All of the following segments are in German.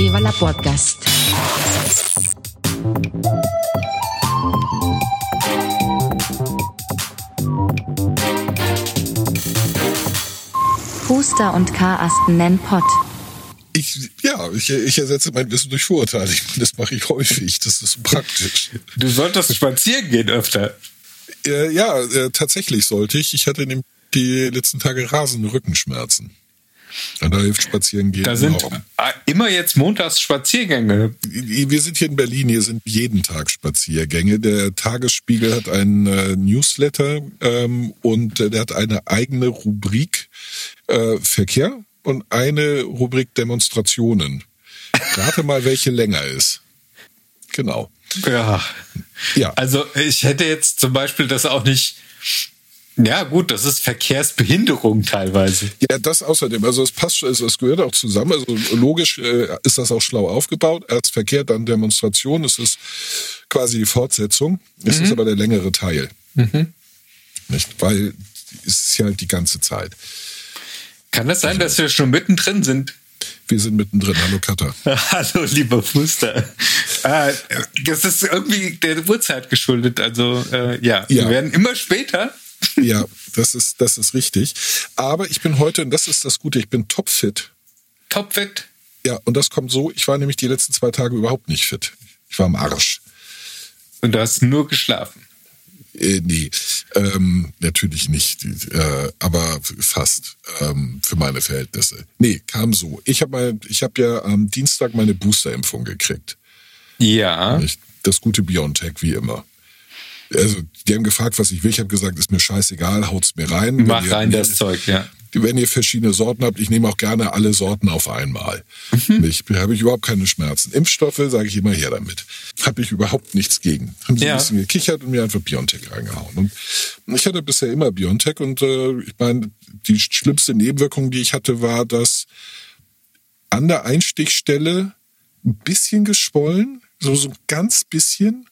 Viva la Podcast. Huster und Karasten nennen Pott. Ich, ja, ich, ich ersetze mein Wissen durch Vorurteile. Das mache ich häufig. Das ist praktisch. Du solltest spazieren gehen öfter. Äh, ja, äh, tatsächlich sollte ich. Ich hatte die letzten Tage rasende Rückenschmerzen. Und da hilft Spazieren gehen. Da sind enorm. immer jetzt montags Spaziergänge. Wir sind hier in Berlin, hier sind jeden Tag Spaziergänge. Der Tagesspiegel hat einen äh, Newsletter ähm, und äh, der hat eine eigene Rubrik äh, Verkehr und eine Rubrik Demonstrationen. Rate mal, welche länger ist. Genau. Ja. Ja. Also ich hätte jetzt zum Beispiel das auch nicht. Ja, gut, das ist Verkehrsbehinderung teilweise. Ja, das außerdem. Also es passt, also es gehört auch zusammen. Also logisch äh, ist das auch schlau aufgebaut. Erst Verkehr, dann Demonstration. Es ist quasi die Fortsetzung. Es ist aber der längere Teil. Nicht? Weil es ist ja halt die ganze Zeit. Kann das sein, dass wir schon mittendrin sind? Wir sind mittendrin. Hallo Katha. Hallo, lieber Fuster. Äh, das ist irgendwie der Uhrzeit geschuldet. Also äh, ja, Ja. wir werden immer später. Ja, das ist, das ist richtig. Aber ich bin heute, und das ist das Gute, ich bin topfit. Topfit. Ja, und das kommt so, ich war nämlich die letzten zwei Tage überhaupt nicht fit. Ich war am Arsch. Und du hast nur geschlafen. Äh, nee, ähm, natürlich nicht, äh, aber fast ähm, für meine Verhältnisse. Nee, kam so. Ich habe mal, ich habe ja am Dienstag meine Boosterimpfung gekriegt. Ja. Das gute Biontech, wie immer. Also, die haben gefragt, was ich will. Ich habe gesagt, ist mir scheißegal, haut's mir rein. Mach ihr- rein das Zeug, ja. wenn ihr verschiedene Sorten habt, ich nehme auch gerne alle Sorten auf einmal. Mhm. Ich habe ich überhaupt keine Schmerzen. Impfstoffe sage ich immer her damit. Habe ich überhaupt nichts gegen. Haben sie Ja. ein bisschen gekichert und mir einfach Biontech reingehauen. Und ich hatte bisher immer Biontech und äh, ich meine, die schlimmste Nebenwirkung, die ich hatte, war, dass an der Einstichstelle ein bisschen geschwollen, so, so ein ganz bisschen.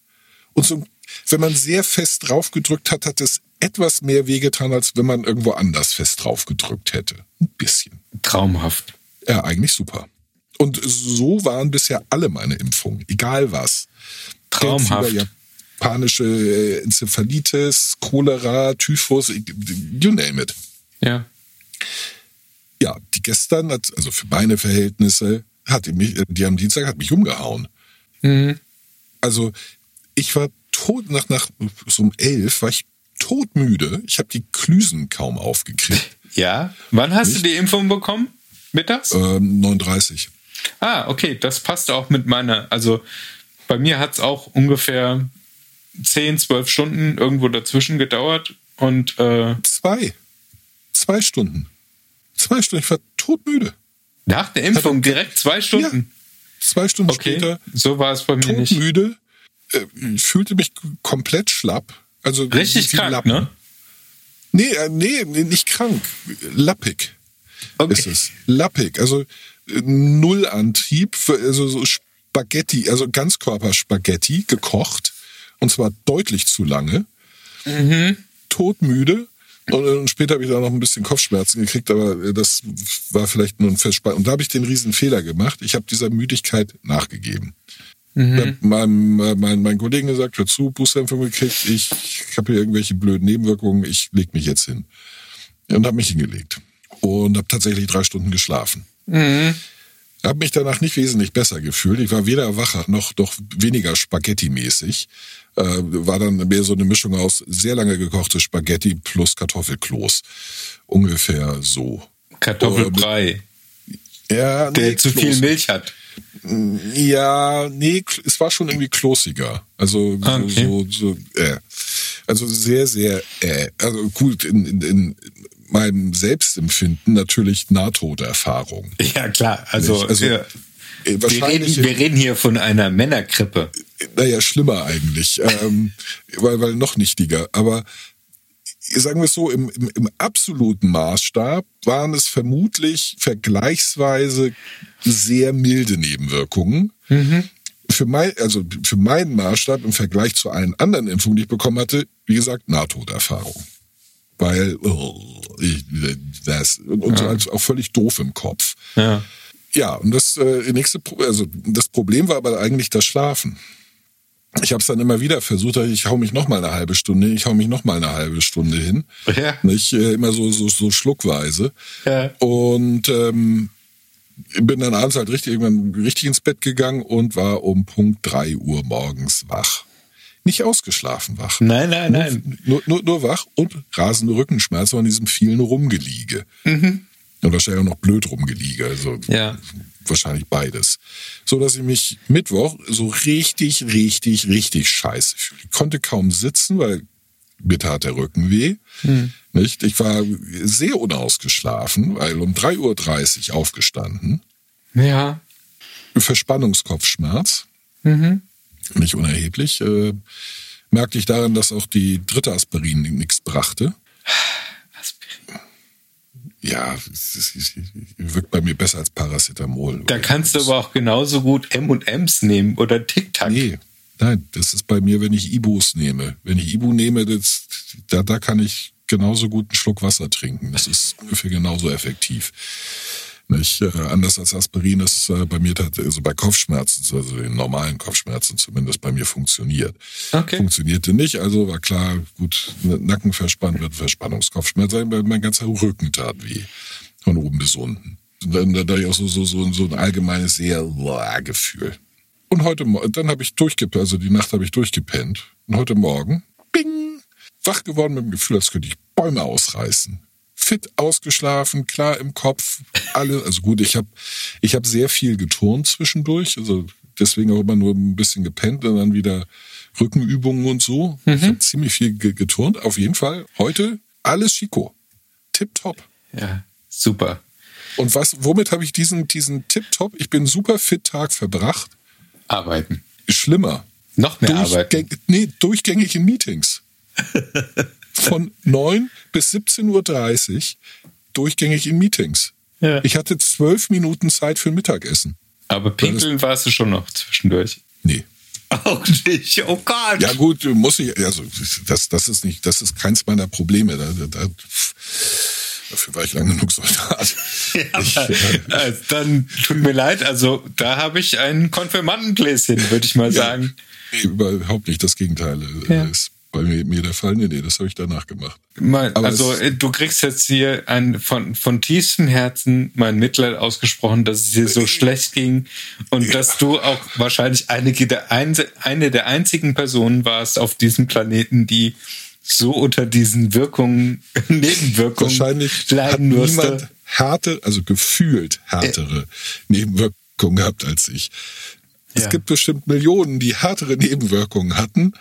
Und so, wenn man sehr fest draufgedrückt hat, hat es etwas mehr wehgetan, als wenn man irgendwo anders fest draufgedrückt hätte. Ein bisschen. Traumhaft. Ja, eigentlich super. Und so waren bisher alle meine Impfungen, egal was. Traumhaft. Gelbfieber, japanische äh, Enzephalitis, Cholera, Typhus, you name it. Ja. Ja, die gestern, hat, also für meine Verhältnisse, hat die mich, äh, die am Dienstag hat mich umgehauen. Also ich war tot, nach, nach so um elf war ich todmüde. Ich habe die Klüsen kaum aufgekriegt. Ja. Wann hast du Nicht? die Impfung bekommen? Mittags? Ähm, 39. Ah, okay, das passt auch mit meiner. Also bei mir hat es auch ungefähr 10, 12 Stunden irgendwo dazwischen gedauert. Und äh, Zwei. Zwei Stunden. Zwei Stunden. Ich war todmüde. nach der Impfung direkt zwei Stunden. Zwei Stunden Okay, später so war es bei mir nicht. todmüde. Äh, Ich fühlte mich komplett schlapp. Also Richtig wie krank, Lappen. ne? Nee, äh, nee, nicht krank. Lappig. Okay. ist es. Lappig, also äh, Nullantrieb, für, also so Spaghetti, also Ganzkörperspaghetti gekocht und zwar deutlich zu lange. Todmüde. Und, äh, später habe ich da noch ein bisschen Kopfschmerzen gekriegt, aber äh, das war vielleicht nur ein Festspann. Und da habe ich den riesen Fehler gemacht. Ich habe dieser Müdigkeit nachgegeben. Ich hab meinem, äh, mein, mein Kollegen gesagt, hör zu, Boosterimpfung gekriegt, ich, ich habe hier irgendwelche blöden Nebenwirkungen, ich leg mich jetzt hin. Und habe mich hingelegt. Und habe tatsächlich drei Stunden geschlafen. Habe mich danach nicht wesentlich besser gefühlt. Ich war weder wacher noch, noch weniger Spaghetti-mäßig. Äh, war dann mehr so eine Mischung aus sehr lange gekochte Spaghetti plus Kartoffelkloß. Ungefähr so. Kartoffelbrei, Ja, der nee, zu viel Kloß. Milch hat. Ja, nee, es war schon irgendwie kloßiger. Also Ah, so, okay. so, so äh. Also sehr, sehr äh. Also gut, in, in, in meinem Selbstempfinden natürlich Nahtoderfahrung. Ja, klar. Also, Also, ja. Äh, wir, reden, wir reden hier von einer Männerkrippe. naja, schlimmer eigentlich, ähm, weil, weil noch nichtiger. Aber sagen wir es so, im, im, im absoluten Maßstab waren es vermutlich vergleichsweise sehr milde Nebenwirkungen. Für, mein, also für meinen Maßstab im Vergleich zu allen anderen Impfungen, die ich bekommen hatte, wie gesagt, Nahtoderfahrung. Weil, oh, ich, das, und, und so als auch völlig doof im Kopf. Ja. Ja, und das äh, nächste, also das Problem war aber eigentlich das Schlafen. Ich habe es dann immer wieder versucht, ich hau mich noch mal eine halbe Stunde, ich hau mich noch mal eine halbe Stunde hin. Ja. Nicht äh, immer so so so schluckweise. Ja. Und ähm, bin dann abends halt richtig irgendwann richtig ins Bett gegangen und war um Punkt drei Uhr morgens wach. Nicht ausgeschlafen wach. Nein, nein, nein. Nur, nur, nur wach und rasende Rückenschmerzen von diesem vielen Rumgeliege. Und wahrscheinlich auch noch blöd Rumgeliege. Also Ja. Wahrscheinlich beides. So dass ich mich Mittwoch so richtig, richtig, richtig scheiße fühle. Ich konnte kaum sitzen, weil mir tat der Rücken weh. Nicht? Ich war sehr unausgeschlafen, weil um 3.30 Uhr aufgestanden. Ja. Verspannungskopfschmerz. Nicht unerheblich. Äh, merkte ich daran, dass auch die dritte Aspirin nichts brachte. Ja, wirkt bei mir besser als Paracetamol. Da kannst du aber auch genauso gut M&M's nehmen oder Tic Tac. Nee, nein, das ist bei mir, wenn ich Ibus nehme. Wenn ich Ibu nehme, das, da, da kann ich genauso gut einen Schluck Wasser trinken. Das ist ungefähr genauso effektiv. Nicht, äh, anders als Aspirin ist äh, bei mir also bei Kopfschmerzen, also den normalen Kopfschmerzen zumindest bei mir funktioniert. Okay. Funktionierte nicht, also war klar, gut, Nacken verspannt wird Verspannungskopfschmerz sein, weil mein ganzer Rücken tat weh. Von oben bis unten. Und dann da ich auch so, so, so, so ein allgemeines sehr Gefühl. Und heute dann habe ich durchgepennt, also die Nacht habe ich durchgepennt. Und heute Morgen, bing, wach geworden mit dem Gefühl, als könnte ich Bäume ausreißen. Fit ausgeschlafen, klar im Kopf, alle, also gut, ich habe ich hab sehr viel geturnt zwischendurch, also deswegen auch immer nur ein bisschen gepennt und dann wieder Rückenübungen und so. Ich habe ziemlich viel ge geturnt. Auf jeden Fall heute alles Chico. Tipptopp. Ja, super. Und was, womit habe ich diesen, diesen Tipptopp, ich bin super fit Tag verbracht? Arbeiten. Schlimmer. Noch mehr arbeiten. Durchgäng, nee, durchgängig in Meetings. Von 9 bis 17.30 Uhr durchgängig in Meetings. Ja. Ich hatte zwölf Minuten Zeit für Mittagessen. Aber pinkeln warst du schon noch zwischendurch. Nee. Auch nicht. Oh Gott. Ja gut, muss ich, also das, das ist nicht, das ist keins meiner Probleme. Da, da, da, dafür war ich lang genug Soldat. Ich, Aber, äh, dann tut mir leid, also da habe ich ein Konfirmandengläschen, würde ich mal sagen. nee, überhaupt nicht das Gegenteil äh, Ja. ist bei mir, mir der Fall. Nee, nee, das habe ich danach gemacht. Mein, also äh, du kriegst jetzt hier ein, von, von tiefstem Herzen mein Mitleid ausgesprochen, dass es dir so schlecht ging und dass du auch wahrscheinlich einige der eine der einzigen Personen warst auf diesem Planeten, die so unter diesen Wirkungen, Nebenwirkungen Wahrscheinlich hat leiden niemand musste. härte, also gefühlt härtere Nebenwirkungen gehabt als ich. Es Ja. gibt bestimmt Millionen, die härtere Nebenwirkungen hatten,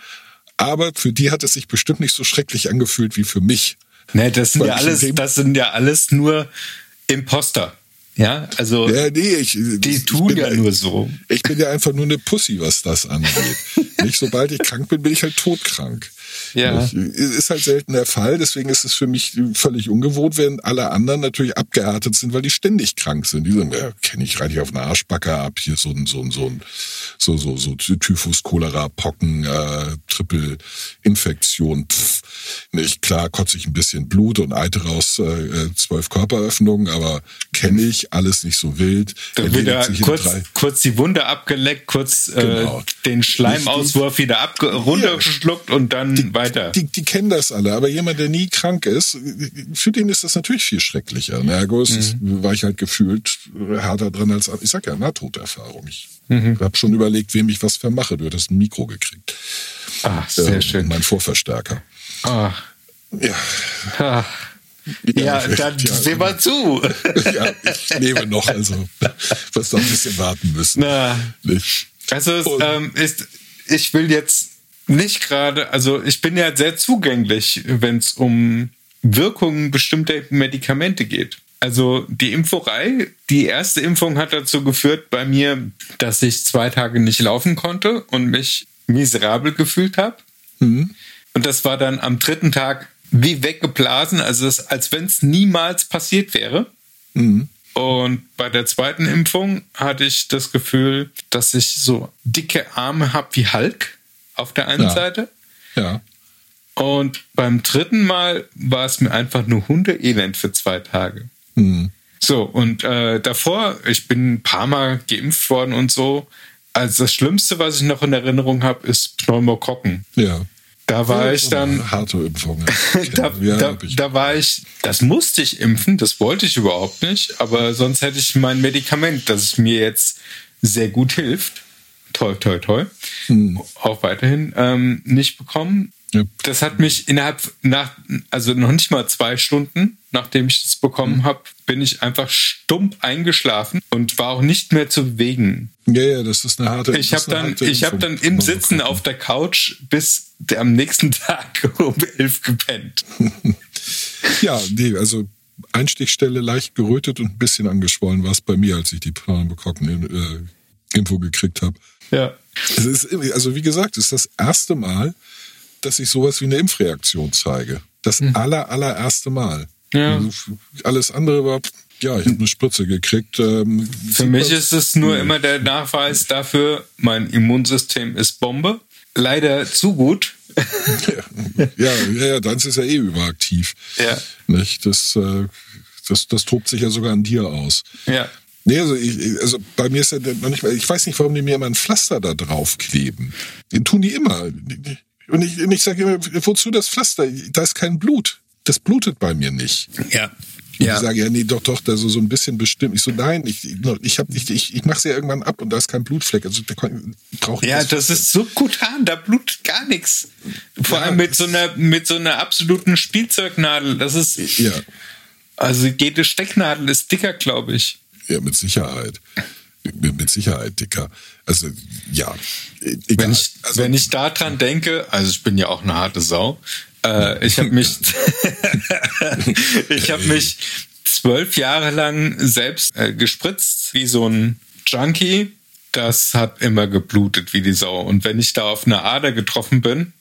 aber für die hat es sich bestimmt nicht so schrecklich angefühlt wie für mich. Nee, das sind Weil ja alles, das sind ja alles nur Imposter. Ja, also Ja, nee, ich, die tun bin ja nur so. Ich bin ja einfach nur eine Pussy, was das angeht. Nicht sobald ich krank bin, bin ich halt todkrank. Ja. Ich, ist halt selten der Fall, deswegen ist es für mich völlig ungewohnt, wenn alle anderen natürlich abgehärtet sind, weil die ständig krank sind. Die sagen, ja, kenne ich, reite ich auf eine Arschbacke ab, hier so ein, so ein, so ein, so, so, so Typhus, Cholera, Pocken, äh, Triple-Infektion, pff. Nicht, klar kotze ich ein bisschen Blut und eitere aus äh, äh, zwölf Körperöffnungen, aber kenne ich, alles nicht so wild. Dann wieder kurz, kurz die Wunde abgeleckt, kurz Genau. äh, den Schleimauswurf wieder runtergeschluckt und dann weiter. Die, die kennen das alle, aber jemand, der nie krank ist, für den ist das natürlich viel schrecklicher. Gut, Mhm. war ich halt gefühlt härter dran als, ich sag ja, Nahtoderfahrung. Ich Mhm. habe schon überlegt, wem ich was vermache. Du hättest ein Mikro gekriegt. Ah, sehr Äh, schön. Mein Vorverstärker. Ah, Ja, ah. Ja, dann ja, seh mal zu. ja, ich lebe noch, also wirst noch ein bisschen warten müssen. Na, Nicht? Also es, ähm, ist, ich will jetzt nicht gerade, also ich bin ja sehr zugänglich, wenn es um Wirkungen bestimmter Medikamente geht. Also die Impferei, die erste Impfung hat dazu geführt bei mir, dass ich zwei Tage nicht laufen konnte und mich miserabel gefühlt habe. Mhm. Und das war dann am dritten Tag wie weggeblasen, also es, als wenn es niemals passiert wäre. Mhm. Und bei der zweiten Impfung hatte ich das Gefühl, dass ich so dicke Arme habe wie Hulk auf der einen Ja. Seite. Ja. Und beim dritten Mal war es mir einfach nur Hundeelend für zwei Tage. Mhm. So, und äh, davor, ich bin ein paar Mal geimpft worden und so. Also das Schlimmste, was ich noch in Erinnerung habe, ist Pneumokokken. Ja. Da war ja, ich dann. Harte Impfung. da, ja, da, da, war ich, das musste ich impfen, das wollte ich überhaupt nicht, aber sonst hätte ich mein Medikament, das mir jetzt sehr gut hilft, toll, toll, toll, hm. auch weiterhin ähm, nicht bekommen. Ja. Das hat mich innerhalb nach, also noch nicht mal zwei Stunden, nachdem ich das bekommen mhm. habe, bin ich einfach stumpf eingeschlafen und war auch nicht mehr zu bewegen. Ja, ja, das ist eine harte. Ich habe dann, ich habe dann im Sitzen auf der Couch bis am nächsten Tag um elf gepennt. ja, nee, also Einstichstelle leicht gerötet und ein bisschen angeschwollen war es bei mir, als ich die Pneumokokken äh, Info gekriegt habe. Ja. Es ist, also wie gesagt, es ist das erste Mal, dass ich sowas wie eine Impfreaktion zeige. Das hm. aller, allererste Mal. Ja. Also alles andere war, ja, ich habe eine Spritze gekriegt. Ähm, Für mich ist es nur ja. immer der Nachweis dafür, mein Immunsystem ist Bombe. Leider zu gut. ja, ja, ja, dann ist ja eh überaktiv. Ja. Nicht? Das, äh, das, das tobt sich ja sogar an dir aus. Ja. Nee, also, ich, also bei mir ist ja noch nicht mal, ich weiß nicht, warum die mir immer ein Pflaster da drauf kleben. Den tun die immer. Und ich, und ich sage immer, wozu das Pflaster? Da ist kein Blut. Das blutet bei mir nicht. Ja. Und ja. Ich sage ja, nee, doch, doch, da so, so ein bisschen bestimmt. Ich so, nein, ich, ich, hab, ich, ich, ich mache ja irgendwann ab und da ist kein Blutfleck. Also da brauche ich Ja, das, das ist so kutan, da blutet gar nichts. Vor ja, allem mit so einer, mit so einer absoluten Spielzeugnadel. Das ist. Ja. Also jede Stecknadel ist dicker, glaube ich. Ja, mit Sicherheit mit Sicherheit dicker. Also ja, egal. Wenn ich, also, wenn ich daran denke, also ich bin ja auch eine harte Sau. Äh, ich habe mich, ich habe mich zwölf Jahre lang selbst äh, gespritzt wie so ein Junkie. Das hat immer geblutet wie die Sau. Und wenn ich da auf eine Ader getroffen bin,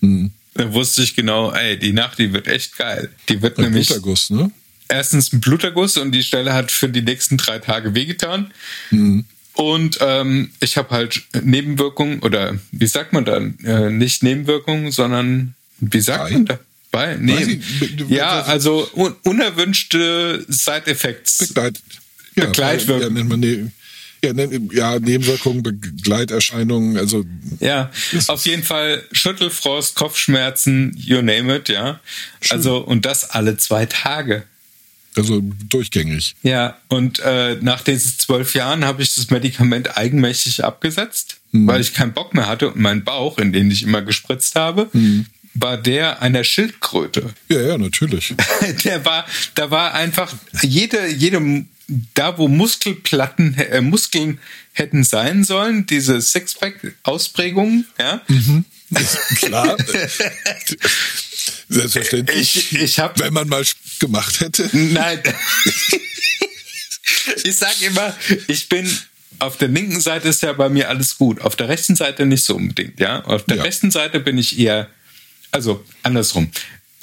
mhm. dann wusste ich genau, ey, die Nacht, die wird echt geil. Die wird ein nämlich. Bluterguss, ne? Erstens ein Bluterguss und die Stelle hat für die nächsten drei Tage wehgetan. Mhm. Und ähm, ich habe halt Nebenwirkungen oder wie sagt man dann? Äh, nicht Nebenwirkungen, sondern wie sagt Bei? man da? Bei? Nee. Ja, also un unerwünschte Side-Effects. Begleit ja, Begleitwirkungen. Ja, ne ja, Nebenwirkungen, Begleiterscheinungen, also. Ja, auf jeden Fall Schüttelfrost, Kopfschmerzen, you name it, ja. Schön. Also, und das alle zwei Tage. Also durchgängig. Ja, und äh, nach diesen zwölf Jahren habe ich das Medikament eigenmächtig abgesetzt, mhm. weil ich keinen Bock mehr hatte und mein Bauch, in den ich immer gespritzt habe, mhm. war der einer Schildkröte. Ja, ja, natürlich. der war, da war einfach jede, jede, da wo Muskelplatten, äh, Muskeln hätten sein sollen, diese Sixpack-Ausprägungen, ja. Mhm. Klar. Selbstverständlich. Ich, ich hab, wenn man mal gemacht hätte. Nein. ich sage immer, ich bin auf der linken Seite ist ja bei mir alles gut, auf der rechten Seite nicht so unbedingt, ja. Auf der ja. rechten Seite bin ich eher, also andersrum.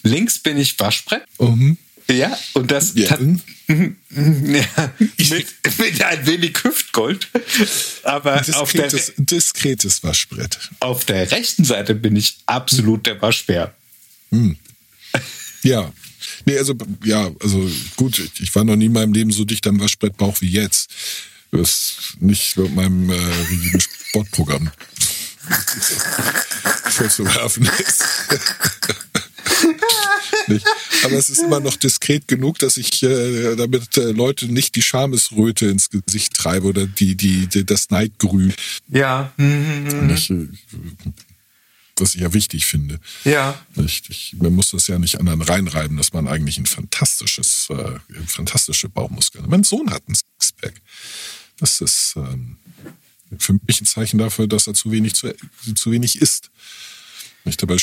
Links bin ich Waschbrett. Mhm. Ja, und das ja. ja, mit, mit ein wenig Hüftgold. Aber diskretes, auf der diskretes Waschbrett. Auf der rechten Seite bin ich absolut der Waschbär. Hm. Ja. Nee, also, ja, also gut, ich war noch nie in meinem Leben so dicht am Waschbrettbauch wie jetzt. Das nicht mit meinem äh, rigiden Sportprogramm vorzuwerfen ist. Aber es ist immer noch diskret genug, dass ich äh, damit äh, Leute nicht die Schamesröte ins Gesicht treibe oder die, die, die das Neidgrün. Ja. Mhm. Nicht, äh, was ich ja wichtig finde. Ja. Nicht? Ich, man muss das ja nicht anderen reinreiben, dass man eigentlich ein fantastisches, äh, fantastische Bauchmuskeln hat. Mein Sohn hat ein Sixpack. Das ist ähm, für mich ein Zeichen dafür, dass er zu wenig, zu, zu wenig isst. Nicht dabei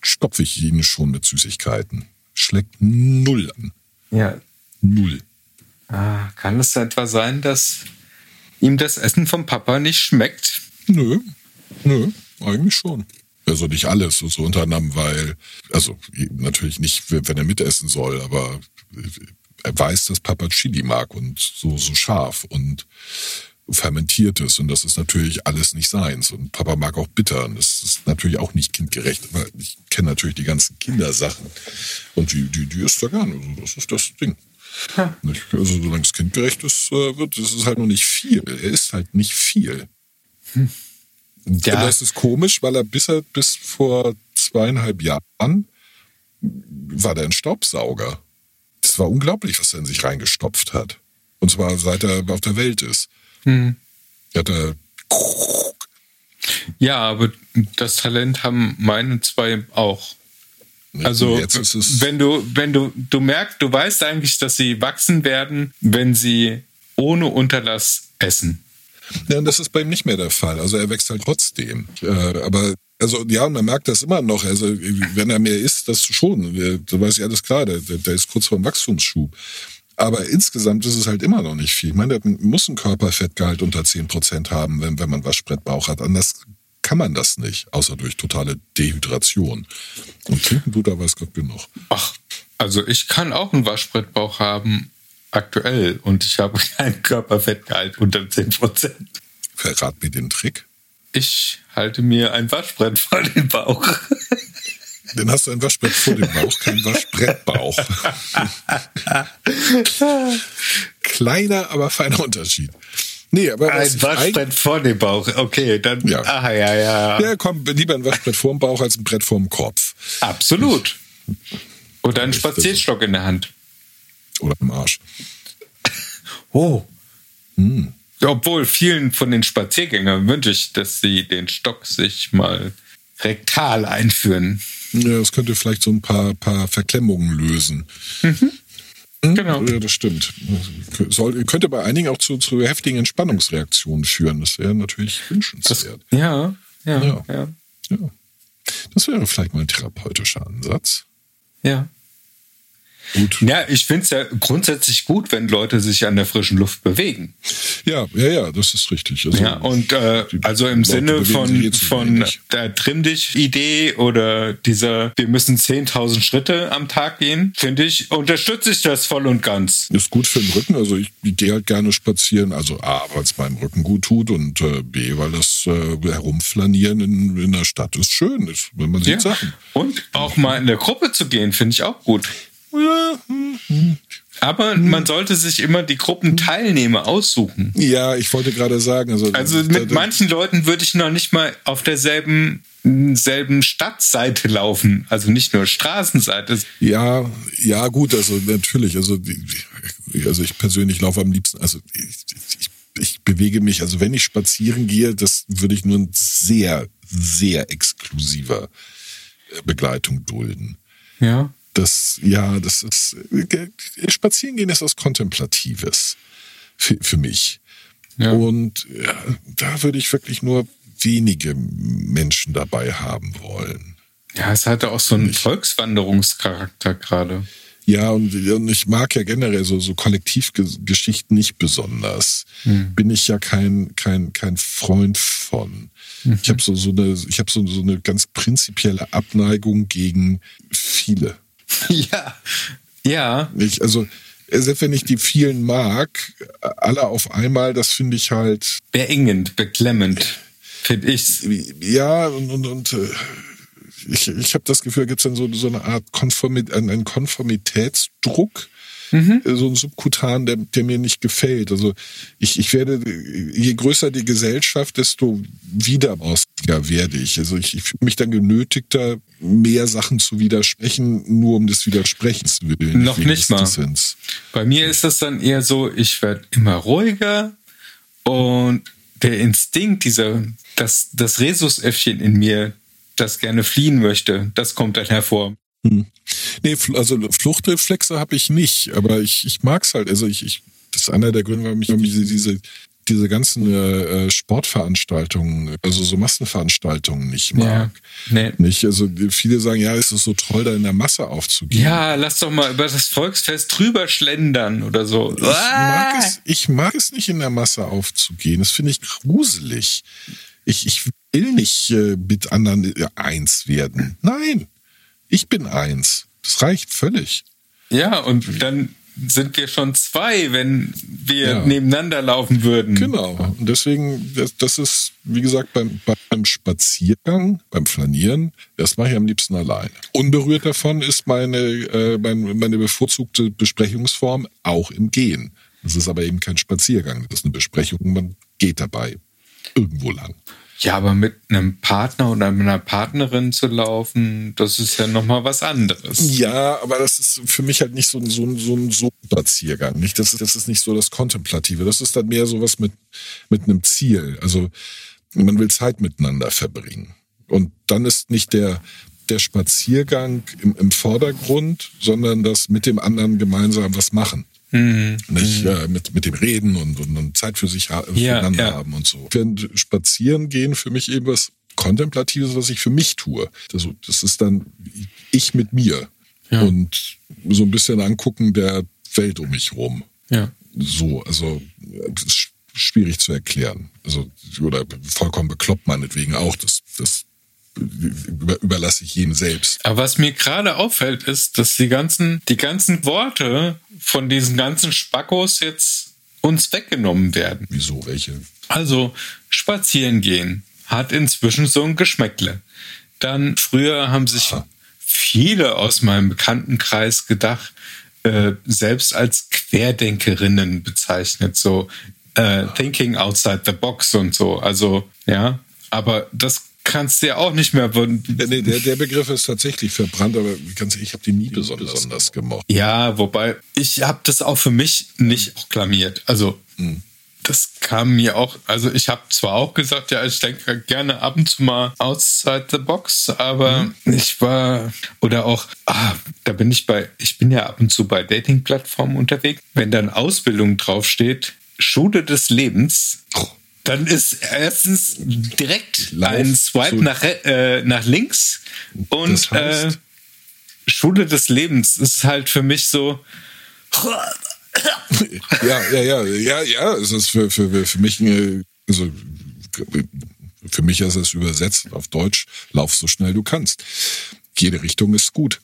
stopfe ich ihn schon mit Süßigkeiten. Schlägt null an. Ja. Null. Ah, kann es etwa sein, dass ihm das Essen vom Papa nicht schmeckt? Nö, nö. Eigentlich schon. Also nicht alles, so, so untereinander, weil, also natürlich nicht, wenn er mitessen soll, aber er weiß, dass Papa Chili mag und so, so scharf und fermentiertes und das ist natürlich alles nicht seins und Papa mag auch bitter und das ist natürlich auch nicht kindgerecht, aber ich kenne natürlich die ganzen Kindersachen und die, die, die isst er gerne, also das ist das Ding. Ja. Also solange es kindgerecht ist, äh, wird, es ist halt noch nicht viel. Er ist halt nicht viel. Hm. Ja. Das ist komisch, weil er bis, er, bis vor zweieinhalb Jahren war der ein Staubsauger. Das war unglaublich, was er in sich reingestopft hat. Und zwar seit er auf der Welt ist. Hm. Hat er ja, aber das Talent haben meine zwei auch. Also wenn du, wenn du, du merkst, du weißt eigentlich, dass sie wachsen werden, wenn sie ohne Unterlass essen. Ja, und das ist bei ihm nicht mehr der Fall. Also er wächst halt trotzdem. Äh, aber also ja, man merkt das immer noch. Also wenn er mehr isst, das schon. Da weiß ich alles klar, der, der ist kurz vor dem Wachstumsschub. Aber insgesamt ist es halt immer noch nicht viel. Ich meine, der muss ein Körperfettgehalt unter 10% haben, wenn, wenn man Waschbrettbauch hat. Anders kann man das nicht, außer durch totale Dehydration. Und trinken weiß Gott genug. Ach, also ich kann auch einen Waschbrettbauch haben, aktuell, und ich habe kein Körperfettgehalt unter 10%. Verrat mir den Trick. Ich halte mir ein Waschbrett vor den Bauch. Dann hast du ein Waschbrett vor dem Bauch, kein Waschbrettbauch. Kleiner, aber feiner Unterschied. Nee, aber ein Waschbrett vor dem Bauch. Okay, dann. Ja. Aha, ja, ja. Ja, komm, lieber ein Waschbrett vor dem Bauch als ein Brett vor dem Kopf. Absolut. Oder ein Spazierstock in der Hand. Oder im Arsch. Oh. Hm. Obwohl vielen von den Spaziergängern wünsche ich, dass sie den Stock sich mal rektal einführen. Ja, das könnte vielleicht so ein paar, paar Verklemmungen lösen. Mhm. Hm? Genau. Ja, das stimmt. Soll, könnte bei einigen auch zu, zu heftigen Entspannungsreaktionen führen. Das wäre natürlich wünschenswert. Das, ja, ja, ja, ja, ja. Das wäre vielleicht mal ein therapeutischer Ansatz. Ja. Gut. Ja, ich finde es ja grundsätzlich gut, wenn Leute sich an der frischen Luft bewegen. Ja, ja, ja, das ist richtig. Also, ja, und äh, also im Leute Sinne von, von der Trimm dich-Idee oder dieser, wir müssen 10.000 Schritte am Tag gehen, finde ich, unterstütze ich das voll und ganz. Ist gut für den Rücken. Also ich, ich gehe halt gerne spazieren. Also A, weil es meinem Rücken gut tut und äh, B, weil das äh, Herumflanieren in, in der Stadt ist schön, ist, wenn man sieht ja. Sachen. Und auch mal in der Gruppe zu gehen, finde ich auch gut. Aber man sollte sich immer die Gruppenteilnehmer aussuchen. Ja, ich wollte gerade sagen. Also, also mit manchen Leuten würde ich noch nicht mal auf derselben selben Stadtseite laufen, also nicht nur Straßenseite. Ja, ja, gut, also natürlich, also, also ich persönlich laufe am liebsten, also ich, ich, ich bewege mich, also wenn ich spazieren gehe, das würde ich nur in sehr, sehr exklusiver Begleitung dulden. Ja das, ja, das ist, äh, spazieren gehen ist was Kontemplatives für, für mich. Ja. Und ja, da würde ich wirklich nur wenige Menschen dabei haben wollen. Ja, es hatte auch so einen ich, Volkswanderungscharakter gerade. Ja, und, und, ich mag ja generell so, so Kollektivgeschichten nicht besonders. Hm. Bin ich ja kein, kein, kein Freund von. Mhm. Ich habe so, so eine, ich habe so, so eine ganz prinzipielle Abneigung gegen viele. Ja, ja. Ich, also, selbst wenn ich die vielen mag, alle auf einmal, das finde ich halt. Beengend, beklemmend, finde ich. Ja, und, und, und äh, ich, ich habe das Gefühl, da gibt es dann so, so eine Art Konformit, einen Konformitätsdruck mhm. Äh, so ein Subkutan, der, der mir nicht gefällt. Also ich, ich werde, je größer die Gesellschaft, desto widerborstiger werde ich. Also ich, ich fühle mich dann genötigter, mehr Sachen zu widersprechen, nur um des Widersprechens willen. Noch nicht mal. Dissens. Bei mir ist das dann eher so, ich werde immer ruhiger und der Instinkt, dieser, das, das Rhesusäffchen in mir, das gerne fliehen möchte, das kommt dann hervor. Hm. Nee, also Fluchtreflexe habe ich nicht, aber ich, ich mag es halt. Also ich, ich, das ist einer der Gründe, warum ich diese, diese, diese ganzen äh, Sportveranstaltungen, also so Massenveranstaltungen nicht mag. Ja, nee. Nicht? Also viele sagen, ja, es ist so toll, da in der Masse aufzugehen. Ja, lass doch mal über das Volksfest drüber schlendern oder so. Ich, ah! mag, es, ich mag es nicht in der Masse aufzugehen. Das finde ich gruselig. Ich, ich will nicht äh, mit anderen äh, eins werden. Nein. Ich bin eins. Das reicht völlig. Ja, und dann sind wir schon zwei, wenn wir ja. nebeneinander laufen würden. Genau. Und deswegen, das, das ist, wie gesagt, beim, beim Spaziergang, beim Flanieren, das mache ich am liebsten alleine. Unberührt davon ist meine, äh, meine, meine bevorzugte Besprechungsform auch im Gehen. Das ist aber eben kein Spaziergang, das ist eine Besprechung, man geht dabei irgendwo lang. Ja, aber mit einem Partner oder mit einer Partnerin zu laufen, das ist ja nochmal was anderes. Ja, aber das ist für mich halt nicht so ein, so ein, so ein so Spaziergang. Nicht? Das, das ist nicht so das Kontemplative. Das ist dann mehr sowas mit, mit einem Ziel. Also man will Zeit miteinander verbringen. Und dann ist nicht der, der Spaziergang im, im Vordergrund, sondern das mit dem anderen gemeinsam was machen. Mhm. Nicht mhm. äh, mit, mit dem Reden und, und, und Zeit für sich ha ja, füreinander ja. haben und so. Während Spazieren gehen für mich eben was Kontemplatives, was ich für mich tue. Also, das ist dann ich mit mir. Ja. Und so ein bisschen angucken der Welt um mich rum. Ja. So, also ist schwierig zu erklären. Also, oder vollkommen bekloppt meinetwegen auch. Das, das überlasse ich jedem selbst. Aber was mir gerade auffällt, ist, dass die ganzen, die ganzen Worte von diesen ganzen Spackos jetzt uns weggenommen werden. Wieso? Welche? Also, spazieren gehen hat inzwischen so ein Geschmäckle. Dann früher haben sich Aha. viele aus meinem Bekanntenkreis gedacht, äh, selbst als Querdenkerinnen bezeichnet, so äh, thinking outside the box und so. Also, ja, aber das kannst du ja auch nicht mehr. Nee, der, der Begriff ist tatsächlich verbrannt, aber ganz ehrlich, ich habe den nie besonders, besonders gemocht. Ja, wobei ich habe das auch für mich nicht proklamiert. Also hm. das kam mir auch, also ich habe zwar auch gesagt, ja, ich denke gerne ab und zu mal outside the box, aber mhm. ich war oder auch, ah, da bin ich bei, ich bin ja ab und zu bei Dating-Plattformen unterwegs. Wenn dann Ausbildung draufsteht, Schule des Lebens, oh dann ist erstens direkt ein Swipe nach, äh, nach links und das heißt? äh, Schule des Lebens ist halt für mich so. ja, ja, ja, ja, ja, es ist für, für, für mich, also für mich ist es übersetzt auf Deutsch, lauf so schnell du kannst. Jede Richtung ist gut.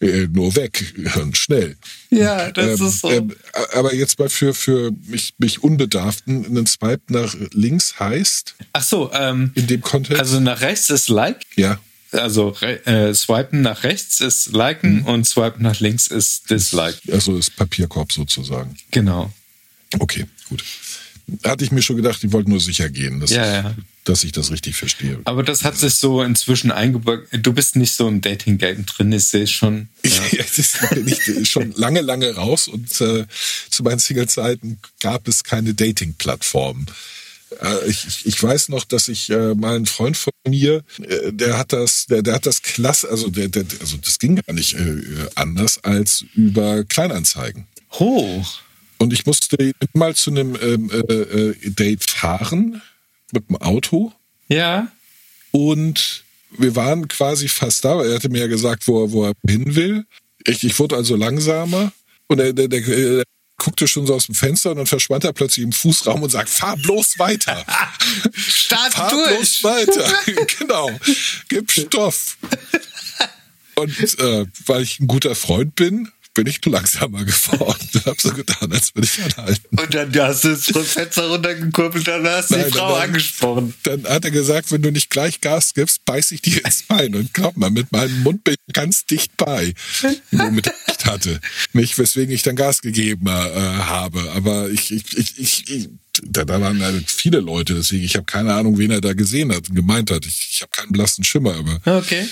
Äh, nur weg und schnell. Ja, das ähm, ist so. Ähm, aber jetzt mal für, für mich, mich Unbedarften, einen Swipe nach links heißt? Ach so, ähm, in dem Kontext? Also nach rechts ist Like. Ja. Also äh, swipen nach rechts ist liken mhm. und swipen nach links ist dislike. Also ist Papierkorb sozusagen. Genau. Okay, gut. Hatte ich mir schon gedacht, die wollten nur sicher gehen. ja, ja dass ich das richtig verstehe. Aber das hat sich so inzwischen eingebaut. Du bist nicht so im Dating-Game drin, ich sehe schon. Ja. ja, bin ich schon lange, lange raus und äh, zu meinen Single-Zeiten gab es keine Dating-Plattformen. Äh, ich, ich weiß noch, dass ich äh, mal einen Freund von mir, äh, der hat das, der, der hat das klasse, also der, der, also das ging gar nicht äh, anders als über Kleinanzeigen. Hoch. Und ich musste mal zu einem ähm, äh, äh, Date fahren mit dem Auto. Ja. Und wir waren quasi fast da. Er hatte mir ja gesagt, wo er, wo er hin will. Ich, ich wurde also langsamer. Und er, der, der, der guckte schon so aus dem Fenster und dann verschwand er plötzlich im Fußraum und sagt, fahr bloß weiter. Start fahr durch. bloß weiter. genau. Gib Stoff. Und äh, weil ich ein guter Freund bin, bin ich langsamer gefahren und habe so getan, als würde ich anhalten. Und dann hast du das Fenster runtergekurbelt, dann hast du die Frau dann, angesprochen. Dann hat er gesagt, wenn du nicht gleich Gas gibst, beiß ich dir ins Bein. Und glaub mal, mit meinem Mund bin ich ganz dicht bei, womit ich hatte. Nicht, weswegen ich dann Gas gegeben äh, habe. Aber ich, ich, ich, ich, ich da, da waren halt viele Leute, deswegen ich habe keine Ahnung, wen er da gesehen hat und gemeint hat. Ich, ich habe keinen blassen Schimmer, aber okay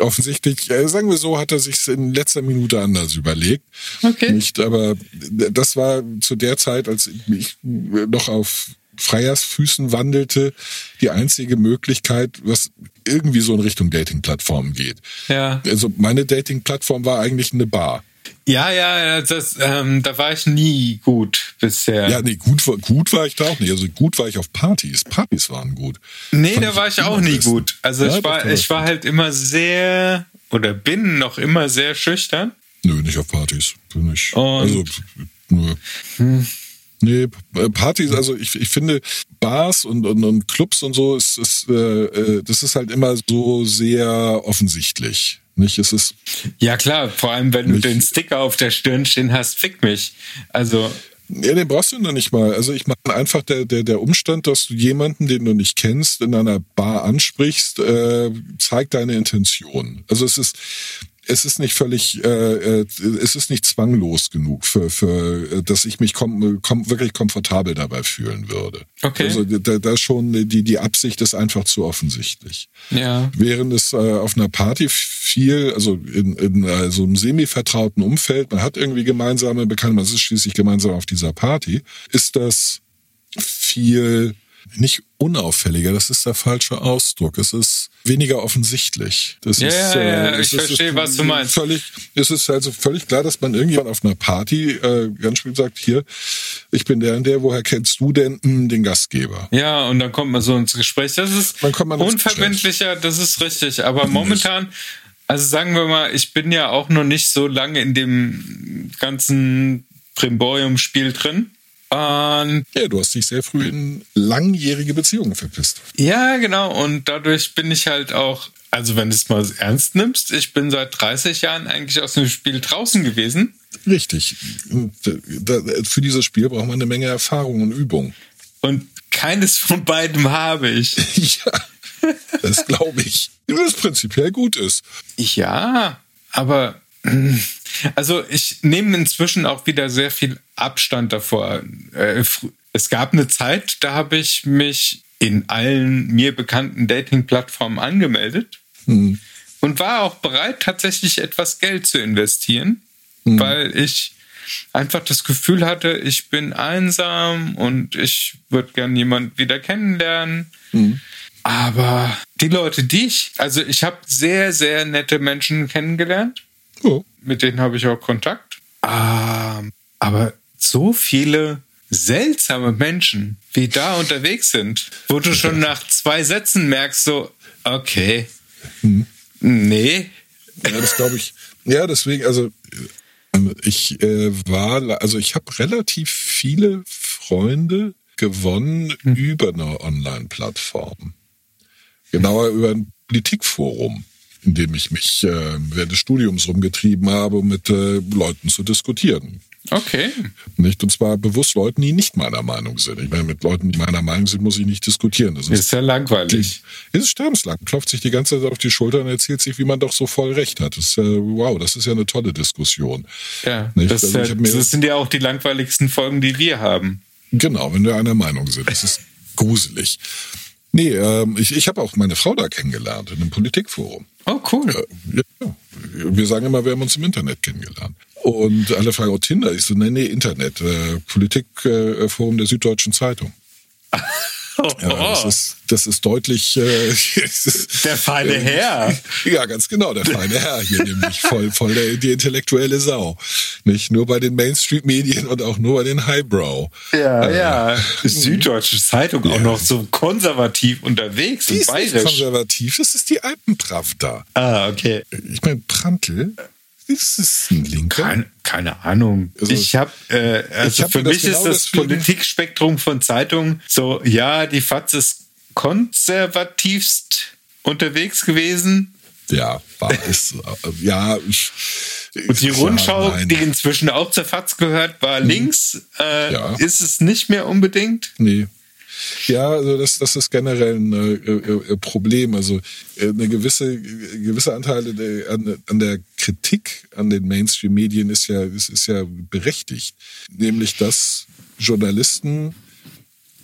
offensichtlich, äh, sagen wir so, hat er sich in letzter Minute anders überlegt. Okay. Nicht, aber das war zu der Zeit, als ich noch auf Freiersfüßen wandelte, die einzige Möglichkeit, was irgendwie so in Richtung Dating-Plattformen geht. Ja. Also meine Dating-Plattform war eigentlich eine Bar. Ja, ja, das, ähm, da war ich nie gut bisher. Ja, nee, gut, gut war ich da auch nicht. Also gut war ich auf Partys. Partys waren gut. Nee, Fand da war ich auch nie besten. gut. Also ja, ich war, ich war halt immer sehr oder bin noch immer sehr schüchtern. Nö, nicht auf Partys. Bin ich. Und also, nö. Hm. Nee, Partys, also ich, ich finde Bars und, und, und Clubs und so, ist, ist, äh, äh das ist halt immer so sehr offensichtlich. Nicht? Es ist ja klar, vor allem wenn du den Sticker auf der Stirn stehen hast, fick mich. Also Ja, den brauchst du noch nicht mal. Also ich meine einfach der, der, der Umstand, dass du jemanden, den du nicht kennst, in einer Bar ansprichst, äh, zeigt deine Intention. Also es ist, es ist nicht völlig, äh, äh, es ist nicht zwanglos genug für, für äh, dass ich mich kom, kom, wirklich komfortabel dabei fühlen würde. Okay. Also da, da schon die die Absicht ist einfach zu offensichtlich. Ja. Während es äh, auf einer Party viel, also in, in äh, so einem semi-vertrauten Umfeld, man hat irgendwie gemeinsame Bekannte, man ist schließlich gemeinsam auf dieser Party, ist das viel nicht unauffälliger, das ist der falsche Ausdruck. Es ist weniger offensichtlich. Das Ja, ist, ja, äh, ja, es ich ist- verstehe, was du meinst. Völlig, es ist also völlig klar, dass man irgendjemand auf einer Party äh, ganz schön sagt, hier, ich bin der und der, woher kennst du denn hm, den Gastgeber? Ja, und dann kommt man so ins Gespräch. Das ist unverbindlicher, das ist richtig. Aber momentan, also sagen wir mal, ich bin ja auch noch nicht so lange in dem ganzen Primborium-Spiel drin. Und Ja, du hast dich sehr früh in langjährige Beziehungen verpisst. ja, genau. Und dadurch bin ich halt auch, also wenn du es mal ernst nimmst, ich bin seit 30 Jahren eigentlich aus dem Spiel draußen gewesen. Richtig. Äh, da- Für dieses Spiel braucht man eine Menge Erfahrung und Übung. Und keines von beiden habe ich. Ja, das glaube ich. Was prinzipiell gut ist. Ja, aber also ich nehme inzwischen auch wieder sehr viel Abstand davor. Äh, Es gab eine Zeit, da habe ich mich in allen mir bekannten Dating-Plattformen angemeldet und war auch bereit, tatsächlich etwas Geld zu investieren, weil ich einfach das Gefühl hatte, ich bin einsam und ich würde gern jemanden wieder kennenlernen. Aber die Leute, die ich, also ich habe sehr, sehr nette Menschen kennengelernt, Oh. mit denen habe ich auch Kontakt. Ähm, aber so viele seltsame Menschen, wie da unterwegs sind, wo du schon nach zwei Sätzen merkst, so, okay, nee, Ja, das glaube ich. Ja, deswegen, also ähm, ich äh, war, also ich habe relativ viele Freunde gewonnen über eine Online-Plattform. Genauer über ein Politikforum, in dem ich mich äh, während des Studiums rumgetrieben habe, um mit äh, Leuten zu diskutieren. okay. Nicht? Und zwar bewusst Leuten, die nicht meiner Meinung sind. Ich meine, mit Leuten, die meiner Meinung sind, muss ich nicht diskutieren. Das Ist ja langweilig. ist sterbenslang, klopft sich die ganze Zeit auf die Schulter und erzählt sich, wie man doch so voll recht hat. Das ist, äh, wow, das ist ja eine tolle Diskussion. Ja, Nicht? das, Also das sind ja auch die langweiligsten Folgen, die wir haben. Genau, wenn wir einer Meinung sind. Das ist gruselig. Nee, ähm, ich, ich habe auch meine Frau da kennengelernt, in einem Politikforum. Oh, cool. Ja, ja. Wir sagen immer, wir haben uns im Internet kennengelernt. Und alle fragen, oh, Tinder? Ich so, nee, nee, Internet. Äh, Politikforum äh, der Süddeutschen Zeitung. Ja, das ist, das ist deutlich. Äh, Der feine Herr. Ja, ganz genau, der feine Herr hier nämlich voll, voll der, die intellektuelle Sau. Nicht nur bei den Mainstream-Medien und auch nur bei den Highbrow. Ja, ja. Süddeutsche Zeitung auch noch so konservativ unterwegs Die ist nicht bayerisch. konservativ, das ist die Alpenpravda. Ah, okay. Ich meine, Prantl, ist es ein Linker? Keine, keine Ahnung. Also, ich habe, äh, also hab für das mich genau ist das deswegen- Politikspektrum von Zeitungen so, ja, die FAZ ist konservativst unterwegs gewesen. Ja, war es. äh, ja, Und die ja, Rundschau, nein. die inzwischen auch zur FAZ gehört, war links. Äh, Ja. Ist es nicht mehr unbedingt? Nee. Ja, also das, das ist generell ein äh, äh, Problem. Also äh, eine gewisse gewisse Anteile der, an, an der Kritik an den Mainstream-Medien ist ja ist, ist ja berechtigt, nämlich dass Journalisten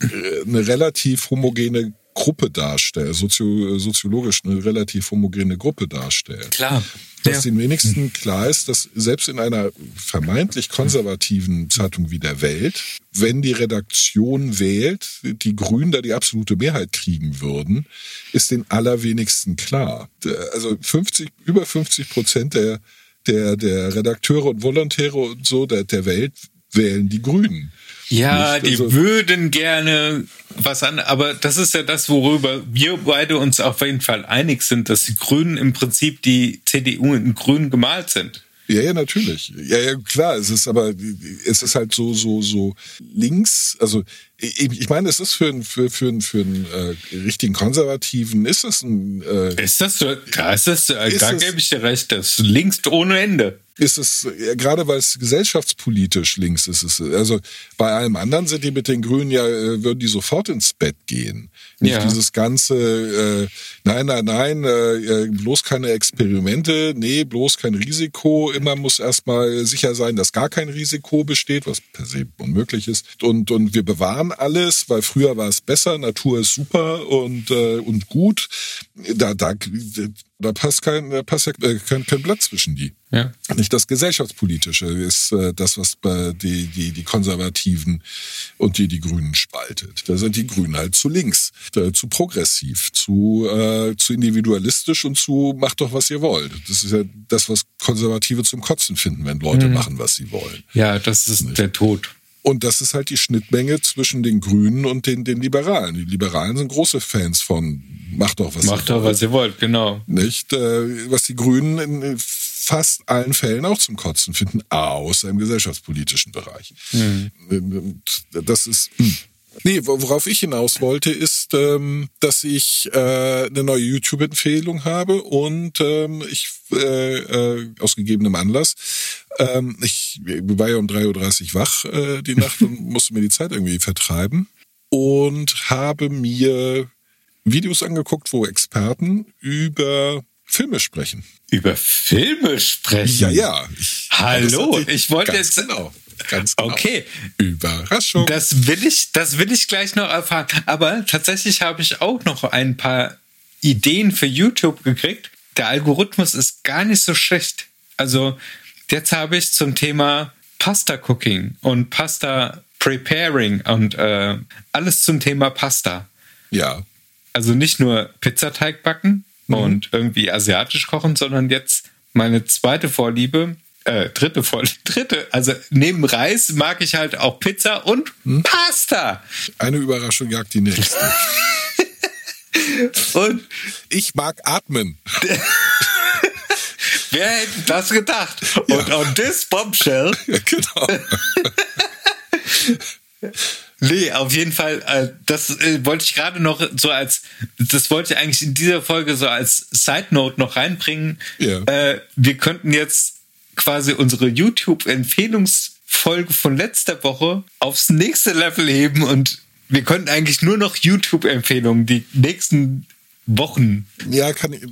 äh, eine relativ homogene Gruppe darstellen, sozio, soziologisch eine relativ homogene Gruppe darstellen. Klar. Dass den wenigsten klar ist, dass selbst in einer vermeintlich konservativen Zeitung wie der Welt, wenn die Redaktion wählt, die Grünen da die absolute Mehrheit kriegen würden, ist den allerwenigsten klar. Also 50, über 50 Prozent der, der, der Redakteure und Volontäre und so der, der Welt wählen die Grünen. Ja, Nicht? die Also- würden gerne was an, aber das ist ja das, worüber wir beide uns auf jeden Fall einig sind, dass die Grünen im Prinzip die CDU in Grün gemalt sind. Ja, ja, natürlich. Ja, ja, klar. Es ist aber, es ist halt so, so, so links. Also ich, meine, es ist für einen, für, für einen, für einen äh, richtigen Konservativen ist das ein. Äh, Ist das so? Da ist das, äh, Ist da gebe ich dir recht, das links ohne Ende. Ist es, äh, gerade weil es gesellschaftspolitisch links ist, ist es, also bei allem anderen sind die mit den Grünen ja, äh, würden die sofort ins Bett gehen. Nicht Ja. dieses ganze, äh, nein, nein, nein, äh, bloß keine Experimente, nee, bloß kein Risiko. Immer muss erstmal sicher sein, dass gar kein Risiko besteht, was per se unmöglich ist. Und, und wir bewahren alles, weil früher war es besser, Natur ist super und, äh, und gut. Da, da, da passt kein, da passt ja äh, kein, kein Blatt zwischen die. Ja. Nicht das gesellschaftspolitische ist äh, das, was bei die, die, die Konservativen und die, die Grünen spaltet. Da sind die Grünen halt zu links, äh, zu progressiv, zu, äh, zu individualistisch und zu macht doch, was ihr wollt. Das ist ja das, was Konservative zum Kotzen finden, wenn Leute machen, was sie wollen. Ja, das ist der Tod. Und das ist halt die Schnittmenge zwischen den Grünen und den, den Liberalen. Die Liberalen sind große Fans von macht doch, was ihr Macht doch, was ihr wollt, genau. nicht, äh, was die Grünen in fast allen Fällen auch zum Kotzen finden, außer im gesellschaftspolitischen Bereich. Und Das ist. Hm. Nee, worauf ich hinaus wollte, ist, ähm, dass ich äh, eine neue YouTube-Empfehlung habe und ähm, ich äh, äh, aus gegebenem Anlass, ähm, ich war ja um 3.30 Uhr wach äh, die Nacht und musste mir die Zeit irgendwie vertreiben und habe mir Videos angeguckt, wo Experten über Filme sprechen. Über Filme sprechen. Ja, ja. Ich, Hallo, ich wollte jetzt- Genau, ganz genau. Okay. Überraschung. Das will ich, das will ich gleich noch erfahren. Aber tatsächlich habe ich auch noch ein paar Ideen für YouTube gekriegt. Der Algorithmus ist gar nicht so schlecht. Also jetzt habe ich zum Thema Pasta Cooking und Pasta Preparing und äh, alles zum Thema Pasta. ja. Also nicht nur Pizzateig backen und irgendwie asiatisch kochen, sondern jetzt meine zweite Vorliebe, äh, dritte Vorliebe, dritte, also neben Reis mag ich halt auch Pizza und Pasta. Eine Überraschung jagt die nächste. Und Ich mag atmen. wer hätte das gedacht? Und on this bombshell Ja, genau. Nee, auf jeden Fall, äh, das äh, wollte ich gerade noch so als, das wollte ich eigentlich in dieser Folge so als Side Note noch reinbringen. Ja. Äh, wir könnten jetzt quasi unsere YouTube-Empfehlungsfolge von letzter Woche aufs nächste Level heben und wir könnten eigentlich nur noch YouTube-Empfehlungen die nächsten Wochen. Ja, kann ich.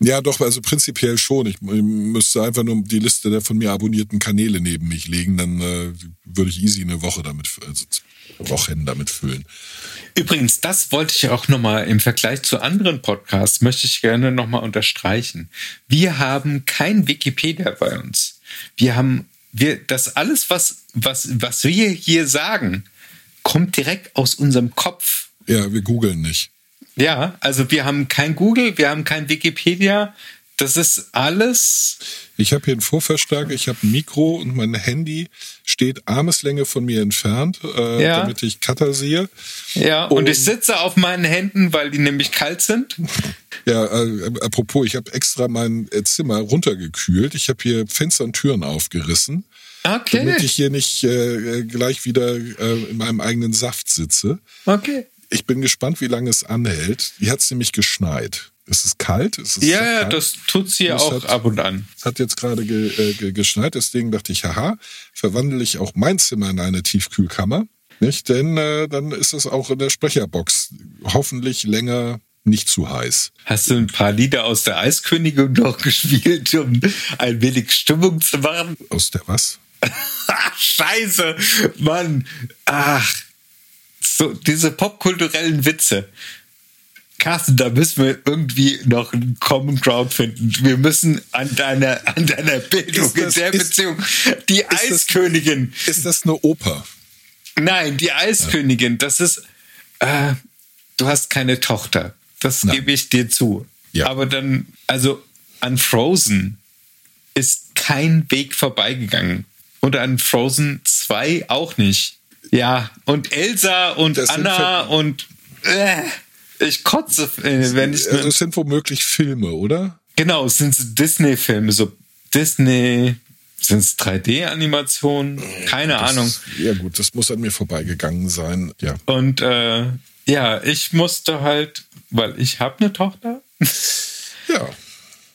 Ja, doch, also prinzipiell schon. Ich müsste einfach nur die Liste der von mir abonnierten Kanäle neben mich legen, dann äh, würde ich easy eine Woche damit, also Wochen damit füllen. Übrigens, das wollte ich auch nochmal im Vergleich zu anderen Podcasts, möchte ich gerne nochmal unterstreichen. Wir haben kein Wikipedia bei uns. Wir haben, wir, das alles, was, was, was wir hier sagen, kommt direkt aus unserem Kopf. Ja, wir googeln nicht. Ja, also wir haben kein Google, wir haben kein Wikipedia. Das ist alles. Ich habe hier einen Vorverstärker, ich habe ein Mikro und mein Handy steht Armeslänge von mir entfernt, äh, Ja. damit ich Cutter sehe. Ja, und, Und- ich sitze auf meinen Händen, weil die nämlich kalt sind. Ja, äh, apropos, ich habe extra mein äh, Zimmer runtergekühlt. Ich habe hier Fenster und Türen aufgerissen, Okay. damit ich hier nicht äh, gleich wieder äh, in meinem eigenen Saft sitze. Okay. Ich bin gespannt, wie lange es anhält. Hier hat es nämlich geschneit. Es ist kalt. Es ist Ja, sehr ja, kalt. das tut's hier Das auch hat- ab und an. Es hat jetzt gerade ge, äh, ge, geschneit, deswegen dachte ich, haha, verwandle ich auch mein Zimmer in eine Tiefkühlkammer. Nicht? Denn äh, dann ist es auch in der Sprecherbox hoffentlich länger nicht zu heiß. Hast du ein paar Lieder aus der Eiskönigin noch gespielt, um ein wenig Stimmung zu machen? Aus der was? Scheiße, Mann. Ach, so diese popkulturellen Witze. Carsten, da müssen wir irgendwie noch einen Common Ground finden. Wir müssen an deiner, an deiner Bildung Ist das- in der ist- Beziehung. Die das- Eiskönigin. Ist das eine Oper? Nein, die Eiskönigin, das ist. Äh, du hast keine Tochter. Das Nein. gebe ich dir zu. Ja. Aber dann, also an Frozen ist kein Weg vorbeigegangen. Und an Frozen 2 auch nicht. Ja, und Elsa und Das Anna und. Äh, ich kotze, äh, wenn ich. Also es sind womöglich Filme, oder? Genau, es sind so Disney-Filme, so Disney. Sind es 3D-Animationen? Keine Ahnung. Das, ja gut, das muss an mir vorbeigegangen sein. Ja. Und äh, ja, ich musste halt, weil ich habe eine Tochter. Ja.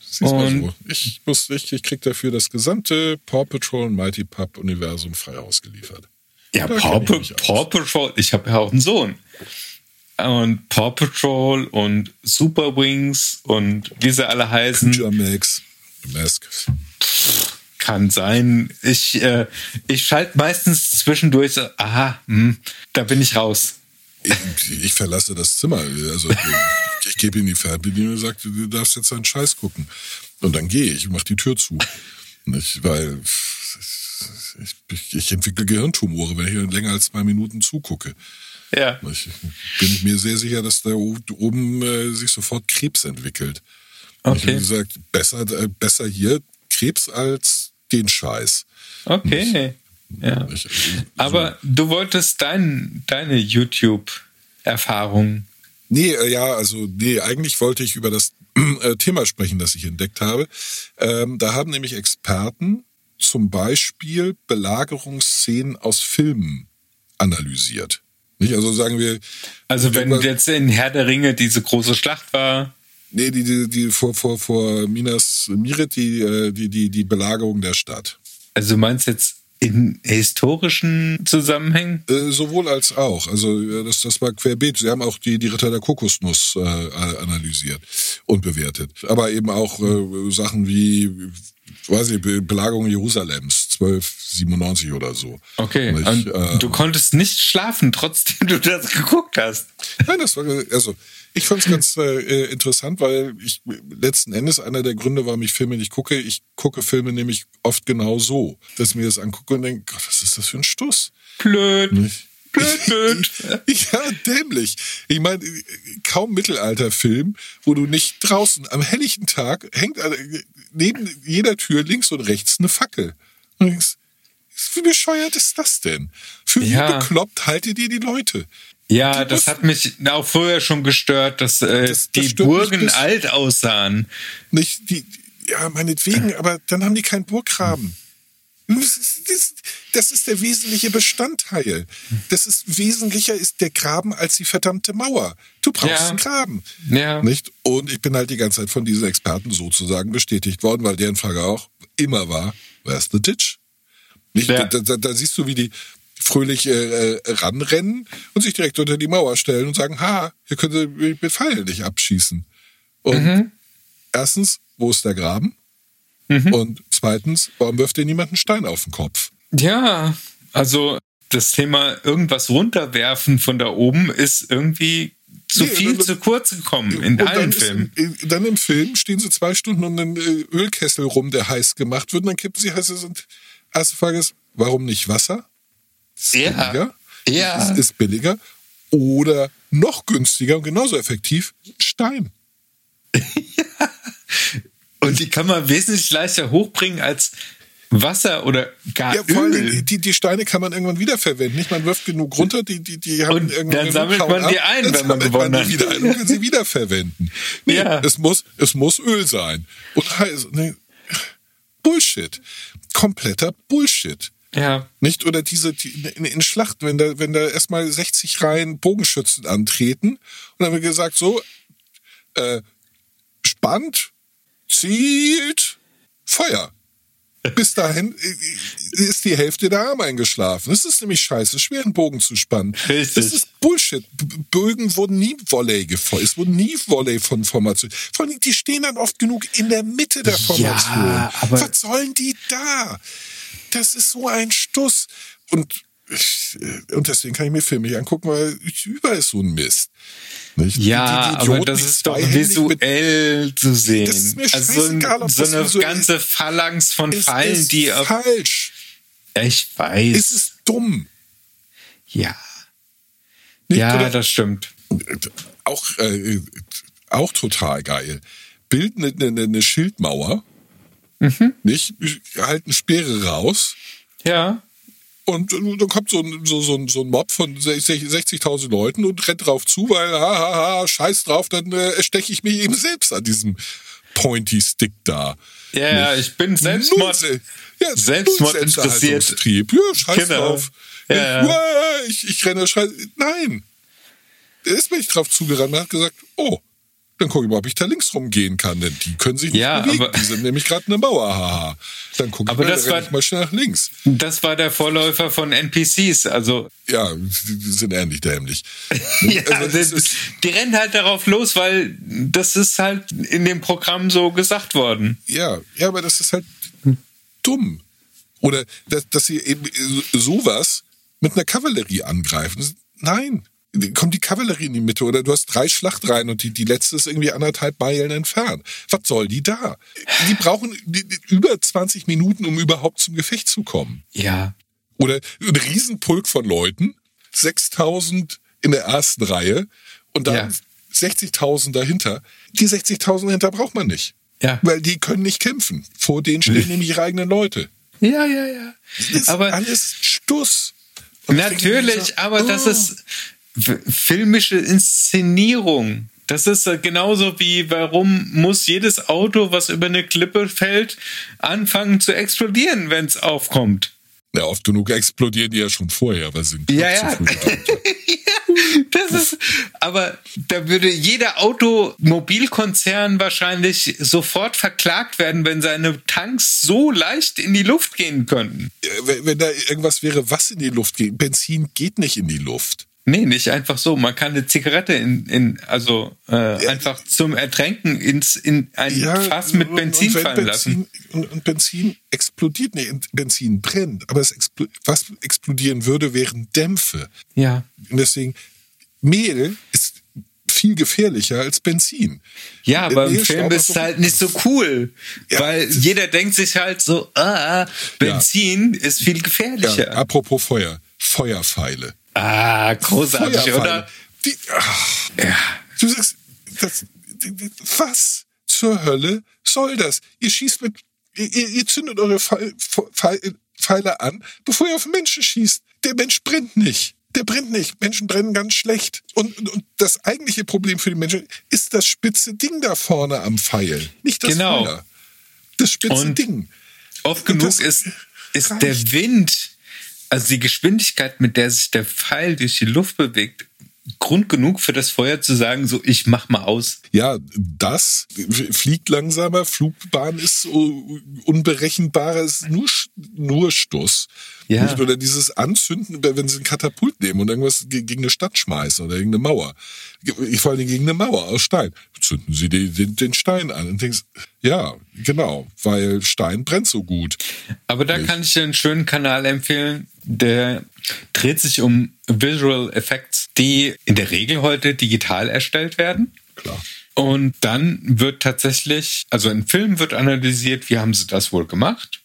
Siehst mal Und- so. Ich, muss, ich, ich krieg dafür das gesamte Paw Patrol und Mighty Pup Universum frei ausgeliefert. Ja, Da Paw. Paw Patrol, ich habe ja auch einen Sohn. Und Paw Patrol und Super Wings und wie sie alle heißen, Mask. kann sein. Ich, äh, ich schalte meistens zwischendurch so, aha, hm, da bin ich raus. Ich, ich verlasse das Zimmer. Also ich, ich gebe ihm die Fernbedienung und sage, du darfst jetzt deinen Scheiß gucken. Und dann gehe ich und mache die Tür zu. Nicht, weil ich, ich entwickle Gehirntumore, wenn ich länger als zwei Minuten zugucke. Ja. Ich bin mir sehr sicher, dass da oben äh, sich sofort Krebs entwickelt. Und Ich Okay. habe gesagt, besser, äh, besser hier Krebs als den Scheiß. Okay. Ja. Ich, Aber du wolltest dein, deine YouTube-Erfahrung. Nee, äh, ja, also nee, eigentlich wollte ich über das äh, Thema sprechen, das ich entdeckt habe. Ähm, da haben nämlich Experten zum Beispiel Belagerungsszenen aus Filmen analysiert. Nicht? Also sagen wir, Also wenn Irgendwas- jetzt in Herr der Ringe diese große Schlacht war. nee, die, die, die vor, vor, vor Minas Mirit, die, äh, die, die, die Belagerung der Stadt. Also du meinst jetzt in historischen Zusammenhängen? Äh, sowohl als auch. Also äh, das, das war querbeet. Sie haben auch die, die Ritter der Kokosnuss äh, analysiert und bewertet. Aber eben auch äh, Sachen wie, weiß ich, Be- Belagerung Jerusalems, 1297 oder so. Okay. Und äh, du konntest nicht schlafen, trotzdem du das geguckt hast. Nein, das war, also ich fand es ganz äh, interessant, weil ich letzten Endes einer der Gründe, warum ich Filme nicht gucke, ich gucke Filme nämlich oft genau so, dass ich mir das angucke und denke, Gott, was ist das für ein Stuss? Blöd. Nicht? Blöd, blöd. Ja, dämlich. Ich meine, kaum Mittelalterfilm, wo du nicht draußen am helllichten Tag hängt äh, neben jeder Tür links und rechts eine Fackel. Und denkst, wie bescheuert ist das denn? Für wie Ja. bekloppt haltet ihr die Leute? Ja, das hat mich auch vorher schon gestört, dass äh, Das- das die Burgen alt aussahen. Nicht die, ja, meinetwegen, aber dann haben die keinen Burggraben. Das ist, das ist der wesentliche Bestandteil. Das ist wesentlicher ist der Graben als die verdammte Mauer. Du brauchst Ja. einen Graben. Ja. Nicht? Und ich bin halt die ganze Zeit von diesen Experten sozusagen bestätigt worden, weil deren Frage auch immer war, where's the ditch? Nicht? Ja. Da, da, da siehst du, wie die fröhlich äh, äh, ranrennen und sich direkt unter die Mauer stellen und sagen, ha, hier könnt ihr mich mit Pfeilen nicht abschießen. Und Mhm. erstens, wo ist der Graben? Und zweitens, warum wirft dir niemand einen Stein auf den Kopf? Ja, also das Thema irgendwas runterwerfen von da oben ist irgendwie zu Nee, viel dann- zu kurz gekommen in allen dann, ist Filmen. Im, dann im Film stehen sie zwei Stunden um einen äh, Ölkessel rum, der heiß gemacht wird, und dann kippen sie heißes. Und erste Frage ist, warum nicht Wasser? Ist Ja. billiger. Ja. Ist, ist billiger. Oder noch günstiger und genauso effektiv, Stein. Und die kann man wesentlich leichter hochbringen als Wasser oder gar Ja, Öl. die, die Steine kann man irgendwann wiederverwenden. Nicht? Man wirft genug runter, die, die, die haben Und irgendwann dann sammelt man die ab, ein, dann wenn man sammelt gewonnen die hat. wieder ein und kann sie wiederverwenden. Nee, Ja. es muss, es muss Öl sein. Und heiß, nee, Bullshit. Kompletter Bullshit. Ja. Nicht? Oder diese, die, in, in Schlachten, wenn da, wenn da erstmal 60 Reihen Bogenschützen antreten und dann wird gesagt, so, äh, spannt, zielt, Feuer. Bis dahin äh, ist die Hälfte der Arme eingeschlafen. Es ist nämlich scheiße, schwer einen Bogen zu spannen. Richtig. Das ist Bullshit. Bögen wurden nie Volley gefeuert. Es wurden nie Volley von Formation. Vor allem, die stehen dann oft genug in der Mitte der Formation. Ja, aber- Was sollen die da? Das ist so ein Stuss. Und, ich- und deswegen kann ich mir Filme nicht angucken, weil überall ist so ein Mist. Nicht? Ja, Die- die aber das ist doch zweihändig mit- visuell zu sehen. Das ist mir also so, ob so eine visuell ganze Phalanx von ist die auf. falsch. Ich weiß. Es ist dumm. ja. Nicht? Ja, Oder- das stimmt. auch, äh, auch total geil. Bild eine, eine, eine Schildmauer, Mhm. nicht? Halten Speere raus Ja. und äh, dann kommt so ein, so, so, ein- so ein Mob von 60 60.000 Leuten und rennt drauf zu, weil, ha, ha, ha, scheiß drauf, dann äh, ersteche ich mich eben selbst an diesem Pointy Stick da. Ja, ja, ich bin Selbstmord. Null ja, Selbstmord interessiert. Ja, scheiß Genau. drauf. Ja, ich, ja. "Uah, ich, ich renne, scheiß. Nein. Er ist mir nicht drauf zugerannt und hat gesagt, oh, Dann gucke ich mal, ob ich da links rumgehen kann, denn die können sich nicht Ja, bewegen. aber- die sind nämlich gerade eine Mauer, haha. Dann gucke ich mal, das war- ich mal schnell nach links. Das war der Vorläufer von NPCs. Also, Ja, die sind ähnlich dämlich. ja, Also das die, ist- die rennen halt darauf los, weil das ist halt in dem Programm so gesagt worden. Ja, ja, aber das ist halt dumm. Oder dass, dass sie eben sowas mit einer Kavallerie angreifen. Das- Nein, kommt die Kavallerie in die Mitte oder du hast drei Schlachtreihen und die, die letzte ist irgendwie anderthalb Meilen entfernt. Was soll die da? Die brauchen über 20 Minuten, um überhaupt zum Gefecht zu kommen. Ja. Oder ein Riesenpulk von Leuten, 6000 in der ersten Reihe und dann Ja. 60.000 dahinter. Die 60.000 dahinter braucht man nicht. Ja. Weil die können nicht kämpfen. Vor denen stehen nämlich ihre eigenen Leute. Ja, ja, ja. Das ist Aber alles Stuss. Und Natürlich, aber das oh. ist f- filmische Inszenierung. Das ist äh, genauso wie, warum muss jedes Auto, was über eine Klippe fällt, anfangen zu explodieren, wenn es aufkommt? Ja, oft genug explodieren die ja schon vorher, weil sie Ja, ja. Das ist, aber da würde jeder Automobilkonzern wahrscheinlich sofort verklagt werden, wenn seine Tanks so leicht in die Luft gehen könnten. Wenn, wenn da irgendwas wäre, was in die Luft geht. Benzin geht nicht in die Luft. Nee, nicht einfach so. Man kann eine Zigarette in, in also äh, einfach zum Ertränken ins in ein Fass mit Benzin fallen lassen. Benzin, Und, und Benzin explodiert nicht. Und Benzin brennt. Aber es expl was explodieren würde, wären Dämpfe. Ja. Und deswegen, Mehl ist viel gefährlicher als Benzin. Ja, aber im Film ist es halt nicht so cool, Ja, weil jeder denkt sich halt so, ah, Benzin ist viel Ja, gefährlicher. apropos Feuer. Feuerpfeile. Ah, großartig, Feuerpfeile. oder? Die, ach, Ja. du sagst, das, was zur Hölle soll das? Ihr schießt mit, ihr, ihr zündet eure Pfeil- Pfeil- Pfeile an, bevor ihr auf Menschen schießt. Der Mensch brennt nicht. Der brennt nicht. Menschen brennen ganz schlecht. Und, und, und das eigentliche Problem für die Menschen ist das spitze Ding da vorne am Pfeil. Nicht das Genau. Feuer. Das spitze Und Ding. Oft genug ist, ist reicht. der Wind, also die Geschwindigkeit, mit der sich der Pfeil durch die Luft bewegt, Grund genug für das Feuer zu sagen, so ich mach mal aus. Ja, das fliegt langsamer, Flugbahn ist so unberechenbarer, ist nur, nur Stuss. Ja. Nicht? Oder dieses Anzünden, wenn sie ein Katapult nehmen und irgendwas ge- gegen eine Stadt schmeißen oder irgendeine Mauer. Ge- Vor allem gegen eine Mauer aus Stein. Zünden sie den, den, den Stein an und denkst, ja, genau, weil Stein brennt so gut. Aber da kann ich dir einen schönen Kanal empfehlen, der dreht sich um Visual Effects, die in der Regel heute digital erstellt werden. Klar. Und dann wird tatsächlich, also ein Film wird analysiert, wie haben sie das wohl gemacht.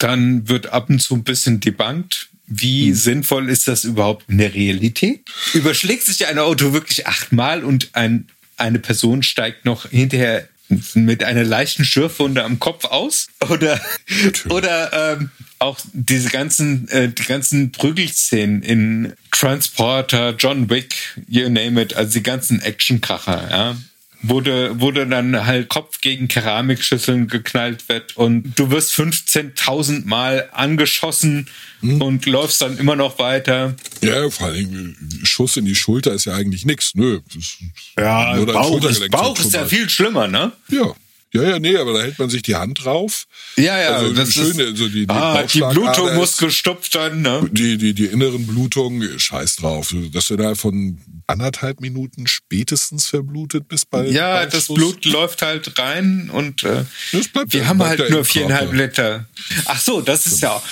Dann wird ab und zu ein bisschen debunked, wie sinnvoll ist das überhaupt in der Realität? Überschlägt sich ein Auto wirklich achtmal und ein, eine Person steigt noch hinterher mit einer leichten Schürfwunde am Kopf aus? Oder, oder ähm, auch diese ganzen, äh, die ganzen Prügelszenen in Transporter, John Wick, you name it, also die ganzen Actionkracher, ja wurde, wurde dann halt Kopf gegen Keramikschüsseln geknallt wird und du wirst 15.000 Mal angeschossen und läufst dann immer noch weiter. Ja, vor allem Schuss in die Schulter ist ja eigentlich nichts. Nö. dein Bauch, ist, Bauch ist ja viel schlimmer, ne? Ja. Ja, ja, nee, aber da hält man sich die Hand drauf. Ja, ja, Also das schön, ist, also die- die ah, die Blutung muss gestopft werden, ne? Die, die, die inneren Blutungen, scheiß drauf. Dass du da von anderthalb Minuten spätestens verblutet bist bei Ja, bei das Schuss. Blut läuft halt rein und äh, Das bleibt wir ja- haben bleibt halt ja nur viereinhalb. Liter. Ach so, das ist ja auch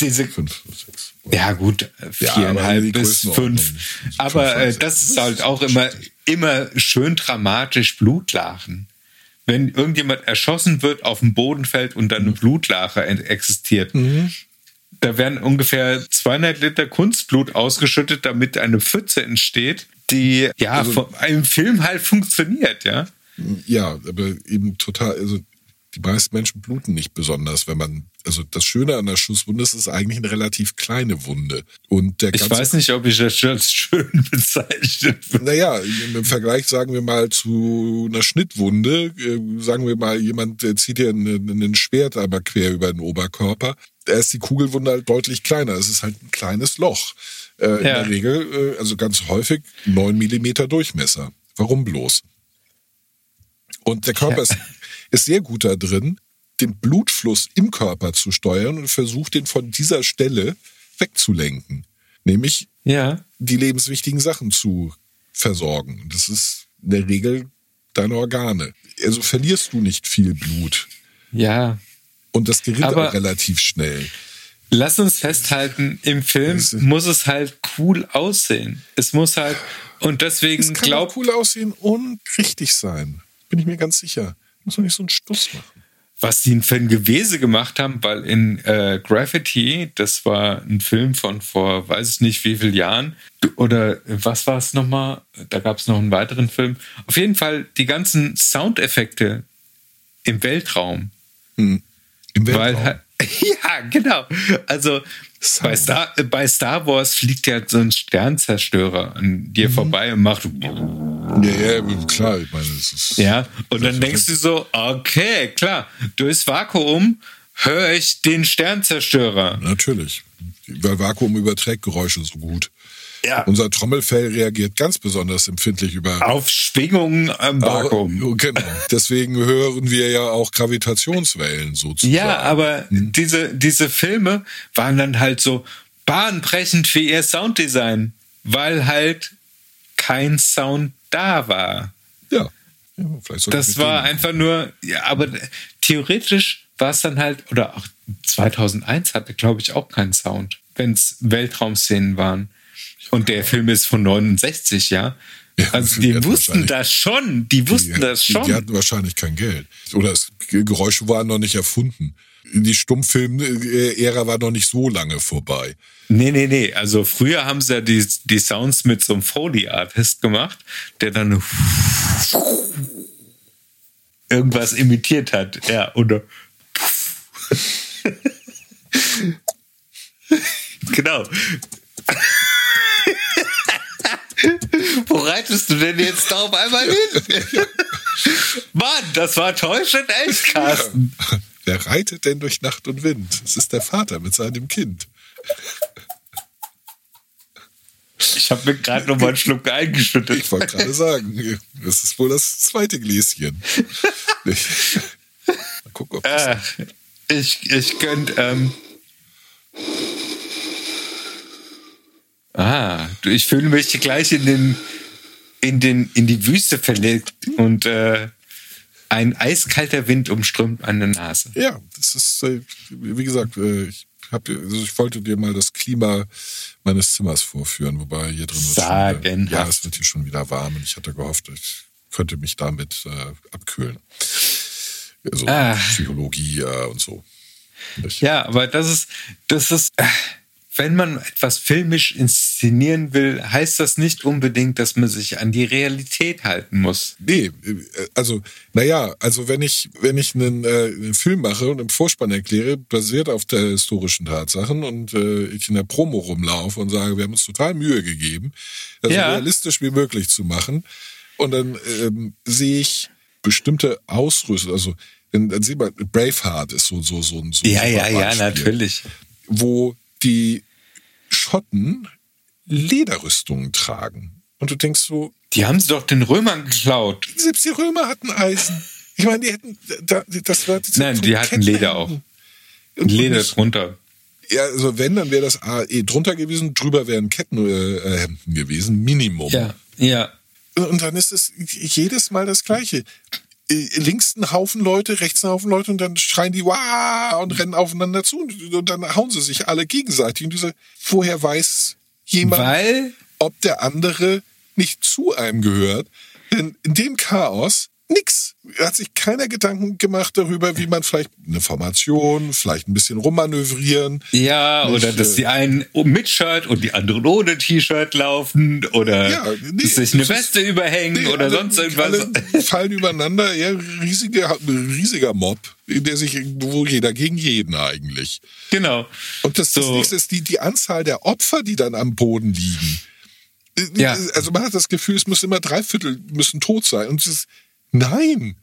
diese Fünf, sechs. Ja, gut, Ja, viereinhalb die bis fünf. Aber äh, Fünf, das ist halt auch immer, immer schön dramatisch Blutlachen. Wenn irgendjemand erschossen wird, auf dem Boden fällt und dann eine Blutlache en- existiert. Da werden ungefähr 200 Liter Kunstblut ausgeschüttet, damit eine Pfütze entsteht, die ja Also- von einem Film halt funktioniert, ja. Ja, aber eben total, also die meisten Menschen bluten nicht besonders, wenn man, also das Schöne an der Schusswunde ist, es ist eigentlich eine relativ kleine Wunde. Und der Ich weiß nicht, ob ich das als schön bezeichnen würde. Naja, im Vergleich sagen wir mal zu einer Schnittwunde, äh, sagen wir mal, jemand zieht dir ein, Schwert aber quer über den Oberkörper, da ist die Kugelwunde halt deutlich kleiner. Es ist halt ein kleines Loch. Äh, In Ja. der Regel, äh, also ganz häufig, neun Millimeter Durchmesser. Warum bloß? Und der Körper ist, ist sehr gut da drin, den Blutfluss im Körper zu steuern und versucht, den von dieser Stelle wegzulenken. Nämlich Ja. die lebenswichtigen Sachen zu versorgen. Das ist in der Regel deine Organe. Also verlierst du nicht viel Blut. Ja. Und das gerinnt Aber- auch relativ schnell. Lass uns festhalten, im Film muss es halt cool aussehen. Es muss halt, und Es deswegen kann glaub, auch cool aussehen und richtig sein. Bin ich mir ganz sicher. Muss man nicht so einen Stuss machen. was die für ein Gewese gemacht haben, weil in äh, Graffiti, das war ein Film von vor weiß ich nicht wie vielen Jahren, oder was war es nochmal? Da gab es noch einen weiteren Film. Auf jeden Fall die ganzen Soundeffekte im Weltraum. Im Weltraum. Weil, halt- ja, genau. Also Sound. bei Star, bei Star Wars fliegt ja so ein Sternzerstörer an Mhm. dir vorbei und macht. ja, ja, klar, ich meine, es ist. Ja, und dann denkst du so, okay, klar, durchs Vakuum höre ich den Sternzerstörer. Natürlich. Weil Vakuum überträgt Geräusche so gut. Ja. Unser Trommelfell reagiert ganz besonders empfindlich über Auf Schwingungen am Vakuum. Genau. Deswegen hören wir ja auch Gravitationswellen sozusagen. Ja, aber diese, diese Filme waren dann halt so bahnbrechend für ihr Sounddesign, weil halt kein Sound da war. Ja. ja Das war dem- einfach nur, ja, aber theoretisch war es dann halt, oder auch 2001 hatte, glaube ich, auch keinen Sound, wenn es Weltraumszenen waren. Und der Film ist von 69, ja. Ja, Also die die wussten das schon, die wussten die, das die- schon. Die hatten wahrscheinlich kein Geld. Oder es, Geräusche waren noch nicht erfunden. Die Stummfilm-Ära war noch nicht so lange vorbei. Nee, nee, nee. Also früher haben sie ja die, die Sounds mit so einem Foley-Artist gemacht, der dann irgendwas imitiert hat. Ja, oder genau. Wo reitest du denn jetzt da auf einmal hin? Mann, das war täuschend echt, Carsten. Wer reitet denn durch Nacht und Wind? Es ist der Vater mit seinem Kind. Ich habe mir gerade noch mal einen Schluck eingeschüttet. Ich wollte gerade sagen, das ist wohl das zweite Gläschen. Ich, mal gucken, ob das Ach, ich, ich könnte. Ähm ah, ich fühle mich gleich in den, in den, in die Wüste verlegt und äh, ein eiskalter Wind umströmt meine Nase. Ja, das ist, äh, wie gesagt, äh, ich, hab, also ich wollte dir mal das Klima meines Zimmers vorführen, wobei hier drin wird schon wieder, Sagenhaft. ja, es wird hier schon wieder warm und ich hatte gehofft, ich könnte mich damit äh, abkühlen. Also Ah. Psychologie äh, und so. Ja, aber das ist, das ist, äh, wenn man etwas filmisch inszenieren will, heißt das nicht unbedingt, dass man sich an die Realität halten muss. Nee, also, naja, also wenn ich, wenn ich einen, äh, einen Film mache und im Vorspann erkläre, basiert auf der historischen Tatsachen und äh, ich in der Promo rumlaufe und sage, wir haben uns total Mühe gegeben, das so Ja. realistisch wie möglich zu machen. Und dann ähm, sehe ich bestimmte Ausrüstung, also dann, dann sieht man, Braveheart ist so, so, so ein so Ja, ja, ja, natürlich. Wo die Schotten Lederrüstungen tragen. Und du denkst so, Die haben sie doch den Römern geklaut. selbst die Römer hatten Eisen. Ich meine, die hätten, da, das war das Nein, die hatten Leder auch. Und Leder drunter. Ja, also wenn, dann wäre das AE drunter gewesen, drüber wären Kettenhemden äh, gewesen, Minimum. Ja, ja. Und dann ist es jedes Mal das Gleiche. Äh, Links ein Haufen Leute, rechts ein Haufen Leute und dann schreien die Wah und rennen aufeinander zu und, und dann hauen sie sich alle gegenseitig. Und diese, vorher weiß jemand, Weil, ob der andere nicht zu einem gehört. Denn in dem Chaos nix. Hat sich keiner Gedanken gemacht darüber, wie man vielleicht eine Formation, vielleicht ein bisschen rummanövrieren. ja, Nicht, oder dass äh, die einen mit Shirt und die anderen ohne T-Shirt laufen oder Ja, nee, dass sich eine das ist- Weste überhängen Nee, oder alle- sonst irgendwas. Alle fallen übereinander. Ja, riesige, riesiger Mob, in der sich, wo jeder gegen jeden eigentlich. Genau. Und das, das So. nächste ist die, die Anzahl der Opfer, die dann am Boden liegen. Ja. Also man hat das Gefühl, es muss immer drei Viertel müssen tot sein. Und es ist, nein.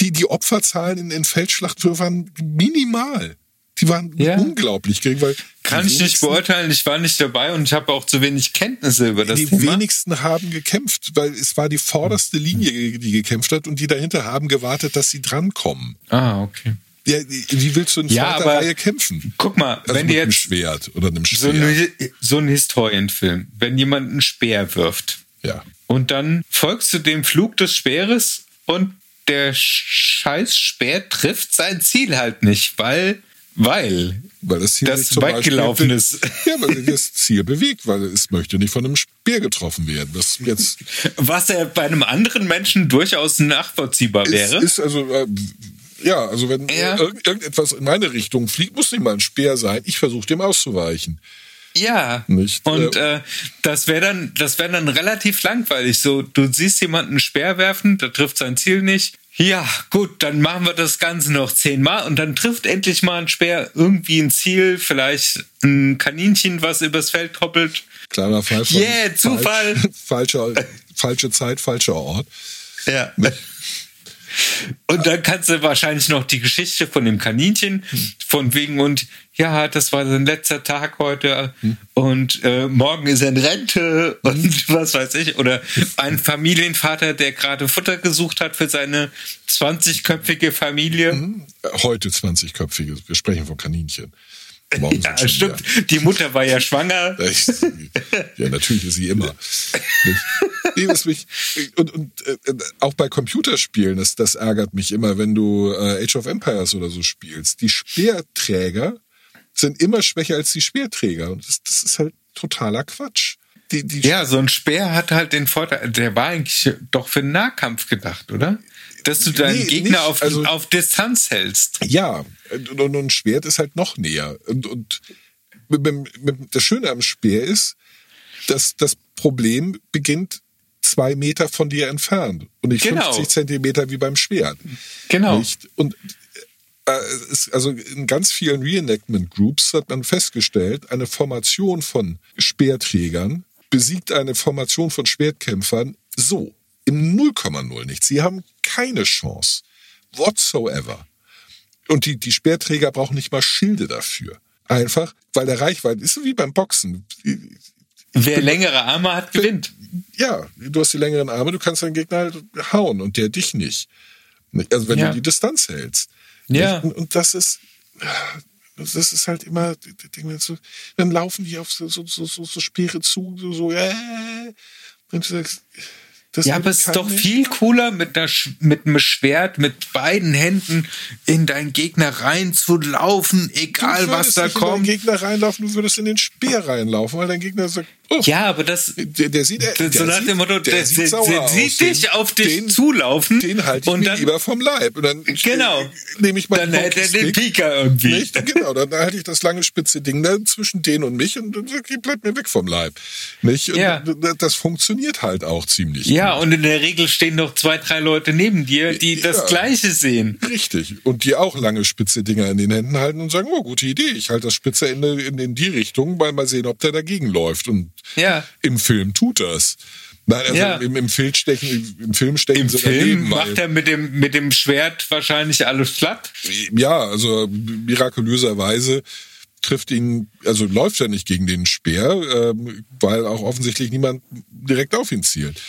Die, die Opferzahlen in den Feldschlachten waren minimal. Die waren Ja. unglaublich gering, weil Kann ich nicht beurteilen, ich war nicht dabei und ich habe auch zu wenig Kenntnisse über das die Thema. Die wenigsten haben gekämpft, weil es war die vorderste Linie, die gekämpft hat und die dahinter haben gewartet, dass sie drankommen. Ah, okay. Ja, wie willst du in Ja, aber Reihe kämpfen? Guck mal, Also wenn mit die einem jetzt Schwert oder einem so, Schwert. eine, so ein Historienfilm, wenn jemand einen Speer wirft ja. und dann folgst du dem Flug des Speeres und der scheiß Speer trifft sein Ziel halt nicht, weil, weil Weil das Ziel das sich zum weit Beispiel gelaufen be- ist. Ja, weil das Ziel bewegt, weil es möchte nicht von einem Speer getroffen werden. Das jetzt was ja bei einem anderen Menschen durchaus nachvollziehbar wäre. ist, also äh, ja, also wenn Ja. irgend, irgendetwas in meine Richtung fliegt, muss nicht mal ein Speer sein. Ich versuche dem auszuweichen. Ja. Nicht, Und äh, äh, das wäre dann, das wäre dann relativ langweilig. So, du siehst jemanden einen Speer werfen, der trifft sein Ziel nicht. Ja, gut, dann machen wir das Ganze noch zehnmal und dann trifft endlich mal ein Speer irgendwie ein Ziel, vielleicht ein Kaninchen, was übers Feld hoppelt. Kleiner Fall von Yeah, Zufall. Falsch, falscher, falsche Zeit, falscher Ort. Ja. Und dann kannst du wahrscheinlich noch die Geschichte von dem Kaninchen von wegen und ja, das war sein letzter Tag heute und äh, morgen ist er in Rente und was weiß ich. Oder ein Familienvater, der gerade Futter gesucht hat für seine 20-köpfige Familie. Heute 20-köpfige. Wir sprechen von Kaninchen. Morgen Ja, stimmt. Die Mutter war ja schwanger. Ja, natürlich ist sie immer. Nee, was mich, und und äh, auch bei Computerspielen, das, das ärgert mich immer, wenn du äh, Age of Empires oder so spielst. Die Speerträger sind immer schwächer als die Speerträger. Und das, das ist halt totaler Quatsch. Die, die Ja, so ein Speer hat halt den Vorteil, der war eigentlich doch für den Nahkampf gedacht, oder? Dass du deinen Nee, Gegner nicht. auf, Also- auf Distanz hältst. Ja, und, und ein Schwert ist halt noch näher. Und, und mit, mit, mit, das Schöne am Speer ist, dass das Problem beginnt zwei Meter von dir entfernt und nicht Genau. 50 Zentimeter wie beim Schwert. Genau. Nicht? Und äh, es, also in ganz vielen Reenactment Groups hat man festgestellt, eine Formation von Speerträgern besiegt eine Formation von Schwertkämpfern so im 0,0 nichts. Sie haben keine Chance whatsoever. Und die, die Speerträger brauchen nicht mal Schilde dafür. Einfach, weil der Reichweite ist wie beim Boxen. Wer längere Arme hat, gewinnt. Ja, du hast die längeren Arme, du kannst deinen Gegner halt hauen und der dich nicht. Also wenn Ja. du die Distanz hältst. Ja. Und, und das ist, das ist halt immer, dann laufen die auf so, so, so, so, so Speere zu, so, so, äh, und du sagst, das Ja, aber es ist doch viel cooler, mit, einer, mit einem Schwert mit beiden Händen in deinen Gegner reinzulaufen, egal du was würdest da nicht in deinen kommt. Gegner reinlaufen, du würdest in den Speer reinlaufen, weil dein Gegner sagt, oh, Ja, aber das, der, der sieht, der, so der nach sieht, dem Motto, der, sieht der, sauer der aus. sieht Den- dich auf dich den, zulaufen Den halte ich und mir dann, lieber vom Leib. Und dann Genau. nehme ich meinen dann hält er den Pika irgendwie. Nicht? Genau, dann halte ich das lange spitze Ding da zwischen den und mich und dann sag ich, bleib mir weg vom Leib. Nicht? Und Ja. Das funktioniert halt auch ziemlich. Ja, gut. und in der Regel stehen noch zwei, drei Leute neben dir, die das Ja. Gleiche sehen. Richtig. Und die auch lange spitze Dinger in den Händen halten und sagen, oh, gute Idee, ich halte das spitze Ende in, in die Richtung, mal mal sehen, ob der dagegen läuft. Und Ja. im Film tut das. Nein, also Ja. im, im, Film stechen, im Film stechen Im sie Film daneben. macht er mit dem, mit dem Schwert wahrscheinlich alles platt. Ja, also mirakulöserweise trifft ihn, also läuft er nicht gegen den Speer, ähm, weil auch offensichtlich niemand direkt auf ihn zielt.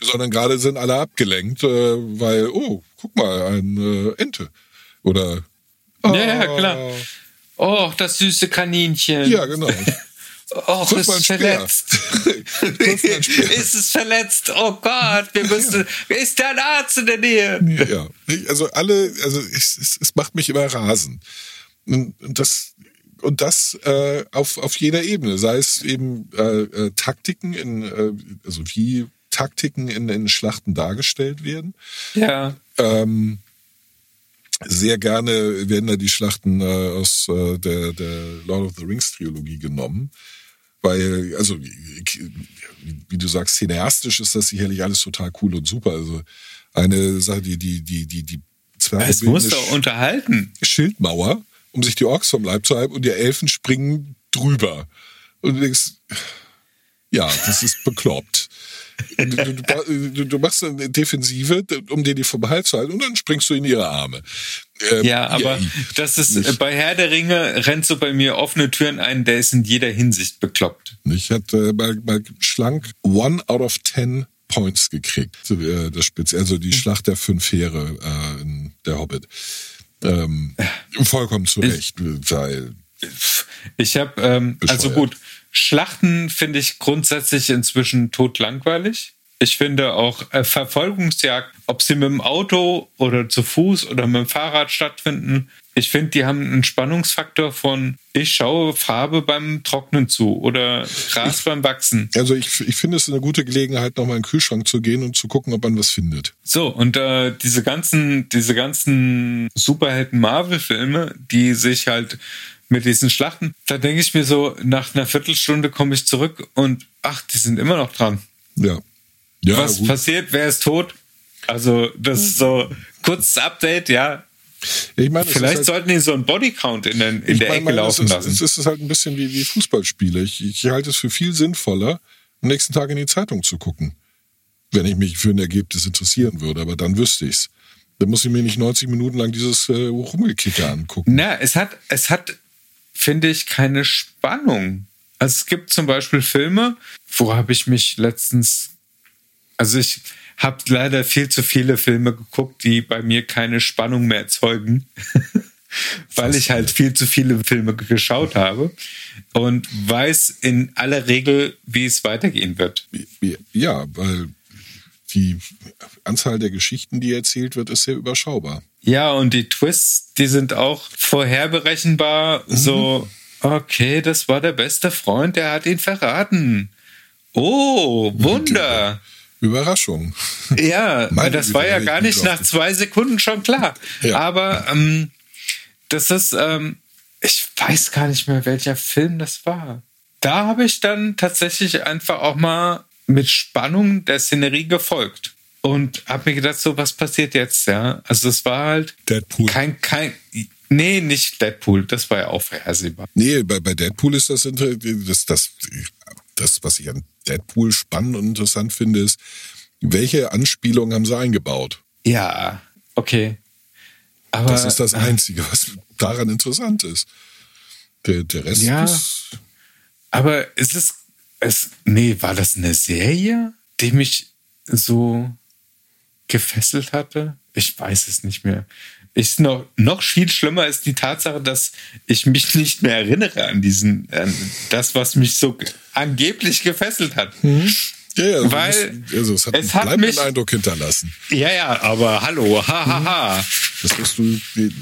Sondern gerade sind alle abgelenkt, äh, weil, oh, guck mal, eine äh, Ente. Oder. Ja, ja, klar. Oh, das süße Kaninchen. Ja, genau. Oh, Triff ist Speer. verletzt. Ist es verletzt? Oh Gott, wir müssen. Ist da ein Arzt in der Nähe? Ja, also alle, also es, es, es macht mich immer rasen. Und und das und das äh, auf auf jeder Ebene, sei es eben äh, äh, Taktiken in äh, also wie Taktiken in, in Schlachten dargestellt werden. Ja. Ähm, sehr gerne werden da die Schlachten äh, aus äh, der, der Lord of the Rings Trilogie genommen. Weil, also, wie du sagst, cineastisch ist das sicherlich alles total cool und super. Also, eine Sache, die, die, die, die, die Zwerge Es muss doch unterhalten. Schildmauer, um sich die Orks vom Leib zu halten und die Elfen springen drüber. Und du denkst, ja, das ist bekloppt. Du, du, du, machst eine Defensive, um dir die vom Hals zu halten, und dann springst du in ihre Arme. Ähm, ja, aber yeah, das ist nicht. bei Herr der Ringe rennt so bei mir offene Türen ein, der ist in jeder Hinsicht bekloppt. Ich hatte bei, bei Schlank one out of ten Points gekriegt. Äh, das Spitz, also die Schlacht der fünf Heere äh, in der Hobbit. Ähm, vollkommen zu Recht, weil ich habe ähm, also gut Schlachten finde ich grundsätzlich inzwischen totlangweilig. Ich finde auch äh, Verfolgungsjagd, ob sie mit dem Auto oder zu Fuß oder mit dem Fahrrad stattfinden, ich finde, die haben einen Spannungsfaktor von, ich schaue Farbe beim Trocknen zu oder Gras ich, beim Wachsen. Also ich, ich finde es eine gute Gelegenheit, nochmal in den Kühlschrank zu gehen und zu gucken, ob man was findet. So, und äh, diese ganzen, diese ganzen Superhelden-Marvel-Filme, die sich halt mit diesen Schlachten, da denke ich mir so, nach einer Viertelstunde komme ich zurück und ach, die sind immer noch dran. Ja. ja was gut. passiert? Wer ist tot? Also, das ist so kurzes Update, ja. Ich meine, Vielleicht halt, sollten die so einen Bodycount in, den, in der meine, Ecke laufen ist, lassen. Es ist halt ein bisschen wie, wie Fußballspiele. Ich, ich halte es für viel sinnvoller, am nächsten Tag in die Zeitung zu gucken. Wenn ich mich für ein Ergebnis interessieren würde, aber dann wüsste ich's. Dann muss ich mir nicht 90 Minuten lang dieses äh, Rumgekicker angucken. Na, es hat, es hat, finde ich, keine Spannung. Also es gibt zum Beispiel Filme, wo habe ich mich letztens, also ich, habe leider viel zu viele Filme geguckt, die bei mir keine Spannung mehr erzeugen, weil ich halt viel zu viele Filme geschaut habe und weiß in aller Regel, wie es weitergehen wird. Ja, weil die Anzahl der Geschichten, die erzählt wird, ist sehr überschaubar. Ja, und die Twists, die sind auch vorherberechenbar. Mhm. So, okay, das war der beste Freund, der hat ihn verraten. Oh, Wunder. Überraschung. Ja, das war ja gar nicht nach zwei Sekunden schon klar. Ja. Aber ähm, das ist, ähm, ich weiß gar nicht mehr, welcher Film das war. Da habe ich dann tatsächlich einfach auch mal mit Spannung der Szenerie gefolgt und habe mir gedacht, so was passiert jetzt, ja? Also es war halt Deadpool. kein kein Nee, nicht Deadpool, das war ja auch vorhersehbar. Nee, bei, bei Deadpool ist das, das, das, das, was ich an Deadpool spannend und interessant finde, ist, welche Anspielungen haben sie eingebaut? Ja, okay. Aber, das ist das Einzige, was daran interessant ist. Der, der Rest ja, ist. Aber ist es, es. Nee, war das eine Serie, die mich so gefesselt hatte? Ich weiß es nicht mehr. Ist noch, noch viel schlimmer ist die Tatsache, dass ich mich nicht mehr erinnere an diesen, an das, was mich so angeblich gefesselt hat. Mhm. Ja, ja, also Weil musst, also es hat es einen bleibenden Eindruck hinterlassen. Ja, ja, aber hallo, hahaha. Ha, ha. Das wirst du nie,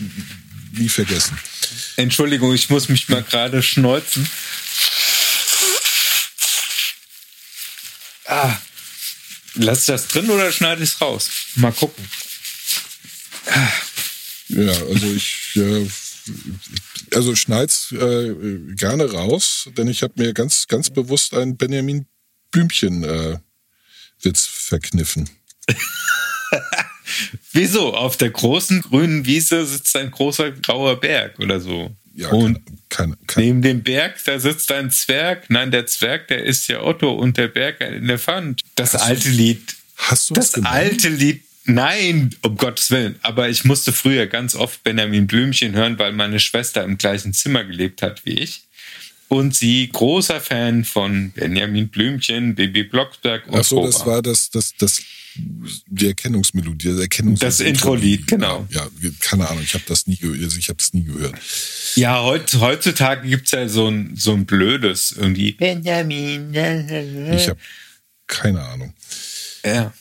nie vergessen. Entschuldigung, ich muss mich mal gerade schneuzen. Ah. Lass ich das drin oder schneide ich es raus? Mal gucken. Ja, also ich, äh, also schneid's äh, gerne raus, denn ich habe mir ganz, ganz bewusst einen Benjamin Blümchen-Witz äh, verkniffen. Wieso? Auf der großen grünen Wiese sitzt ein großer grauer Berg oder so. Ja, und keine, keine, neben dem Berg, da sitzt ein Zwerg. Nein, der Zwerg, der ist ja Otto und der Berg ein Elefant. Das hast alte du, Lied. Hast du das alte Lied? Nein, um Gottes Willen. Aber ich musste früher ganz oft Benjamin Blümchen hören, weil meine Schwester im gleichen Zimmer gelebt hat wie ich und sie großer Fan von Benjamin Blümchen, Baby Blocksberg und Ach so, das war das, das, das, die Erkennungsmelodie, das Erkennungs Das Intro-Lied, genau. Ja, keine Ahnung, ich habe das nie gehört. Also ich habe es nie gehört. Ja, heutzutage gibt's ja so ein, so ein blödes irgendwie. Benjamin. Ich habe keine Ahnung. Ja.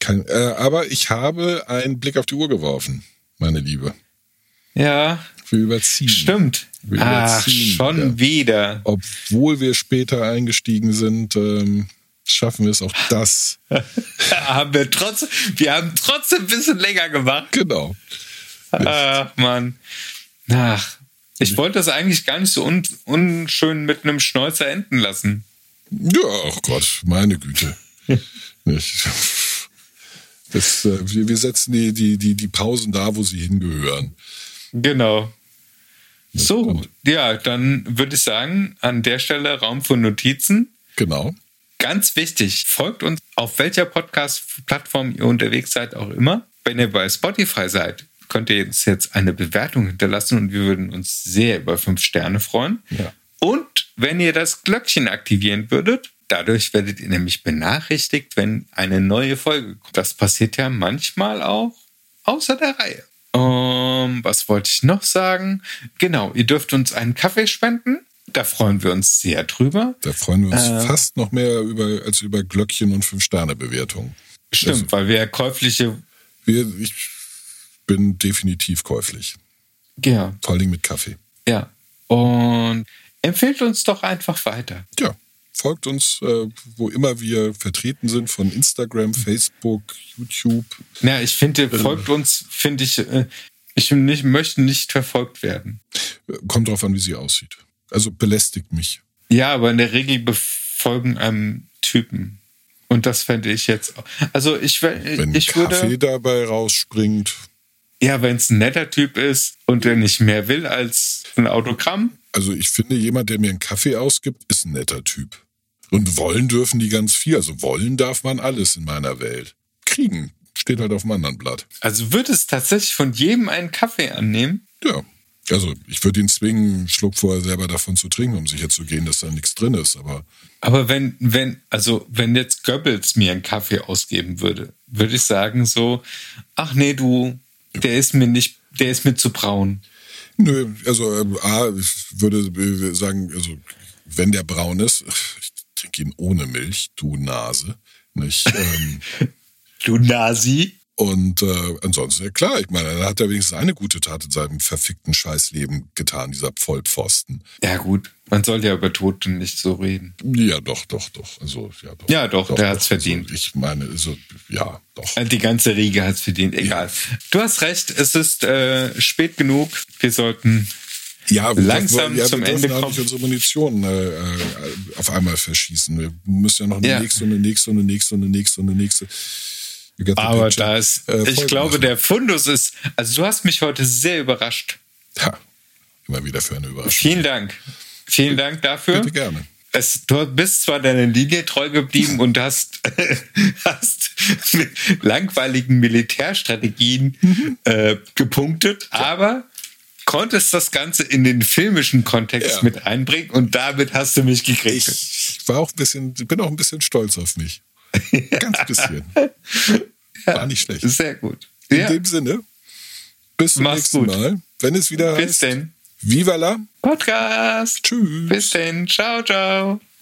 Kein, äh, aber ich habe einen Blick auf die Uhr geworfen, meine Liebe. Ja. Wir überziehen. Stimmt. Ach, schon wieder. Obwohl wir später eingestiegen sind, ähm, schaffen wir es auch das. haben wir trotzdem, wir haben trotzdem ein bisschen länger gemacht. Genau. Ach, Mann. Ach, ich wollte das eigentlich gar nicht so un unschön mit einem Schnäuzer enden lassen. Ja, ach Gott, meine Güte. das, äh, wir, wir setzen die, die, die, die Pausen da, wo sie hingehören. Genau. So, ja, dann würde ich sagen, an der Stelle Raum für Notizen. Genau. ganz wichtig, folgt uns auf welcher Podcast-Plattform ihr unterwegs seid, auch immer. Wenn ihr bei Spotify seid, könnt ihr uns jetzt eine Bewertung hinterlassen und wir würden uns sehr über fünf Sterne freuen. Ja. Und wenn ihr das Glöckchen aktivieren würdet, dadurch werdet ihr nämlich benachrichtigt, wenn eine neue Folge kommt. Das passiert ja manchmal auch außer der Reihe. Um, was wollte ich noch sagen? Genau, ihr dürft uns einen Kaffee spenden. Da freuen wir uns sehr drüber. Da freuen wir uns Äh. fast noch mehr über, als über Glöckchen und Fünf-Sterne-Bewertungen. Stimmt, Also- weil wir käufliche, Wir, ich bin definitiv käuflich. ja, Vor Dingen mit Kaffee. ja. Und empfehlt uns doch einfach weiter. Ja, folgt uns, äh, wo immer wir vertreten sind, von Instagram, Facebook, YouTube. Ja, ich finde, folgt uns, finde ich, äh, ich nicht, möchte nicht verfolgt werden. Kommt drauf an, wie sie aussieht. Also belästigt mich. Ja, aber in der Regel befolgen einem Typen. Und das fände ich jetzt. auch- Also ich, Wenn ich Kaffee würde. dabei rausspringt. Ja, wenn es ein netter Typ ist und der nicht mehr will als ein Autogramm. Also ich finde, jemand, der mir einen Kaffee ausgibt, ist ein netter Typ. Und wollen dürfen die ganz viel. Also wollen darf man alles in meiner Welt. Kriegen steht halt auf dem anderen Blatt. Also würde es tatsächlich von jedem einen Kaffee annehmen. Ja. Also ich würde ihn zwingen, einen Schluck vorher selber davon zu trinken, um sicher zu gehen, dass da nichts drin ist. Aber Aber wenn, wenn, also wenn jetzt Goebbels mir einen Kaffee ausgeben würde, würde ich sagen so, ach nee, du, der ist mir nicht, der ist mir zu braun. Nö, also äh, A, ich würde äh, sagen, also wenn der braun ist, ich trinke ihn ohne Milch, du Nase. Nicht? Ähm, Du Nasi. und äh, ansonsten, ja klar, ich meine, er hat ja wenigstens eine gute Tat in seinem verfickten Scheißleben getan, dieser Vollpfosten. Ja gut, man soll ja über Tote nicht so reden. Ja, doch, doch, doch. Also, ja, doch. Ja, doch, der hat's Also, verdient. ich meine, also, ja, doch. Die ganze Riege hat es verdient, egal. Du hast recht, es ist äh, spät genug. Wir sollten Ja, wir langsam dürfen- ja, zum wir Ende kommen. unsere Munition äh, äh, auf einmal verschießen. Wir müssen ja noch eine Ja. nächste und eine nächste und eine nächste und eine nächste und eine nächste. Aber da ist, äh, ich glaube, machen. der Fundus ist, also du hast mich heute sehr überrascht. Ja, immer wieder für eine Überraschung. Vielen Dank. Vielen Dank dafür. Bitte gerne. Es, du bist zwar deiner Linie treu geblieben und hast, hast mit langweiligen Militärstrategien Mhm. äh, gepunktet, aber konntest das Ganze in den filmischen Kontext Ja. mit einbringen und damit hast du mich gekriegt. Ich war auch ein bisschen, bin auch ein bisschen stolz auf mich. Ganz bisschen. War nicht schlecht. Sehr gut. In Ja. dem Sinne, bis zum Mach's nächsten gut. Mal. Wenn es wieder Bis heißt, denn. Viva la, Podcast. tschüss. Bis denn. Ciao, ciao.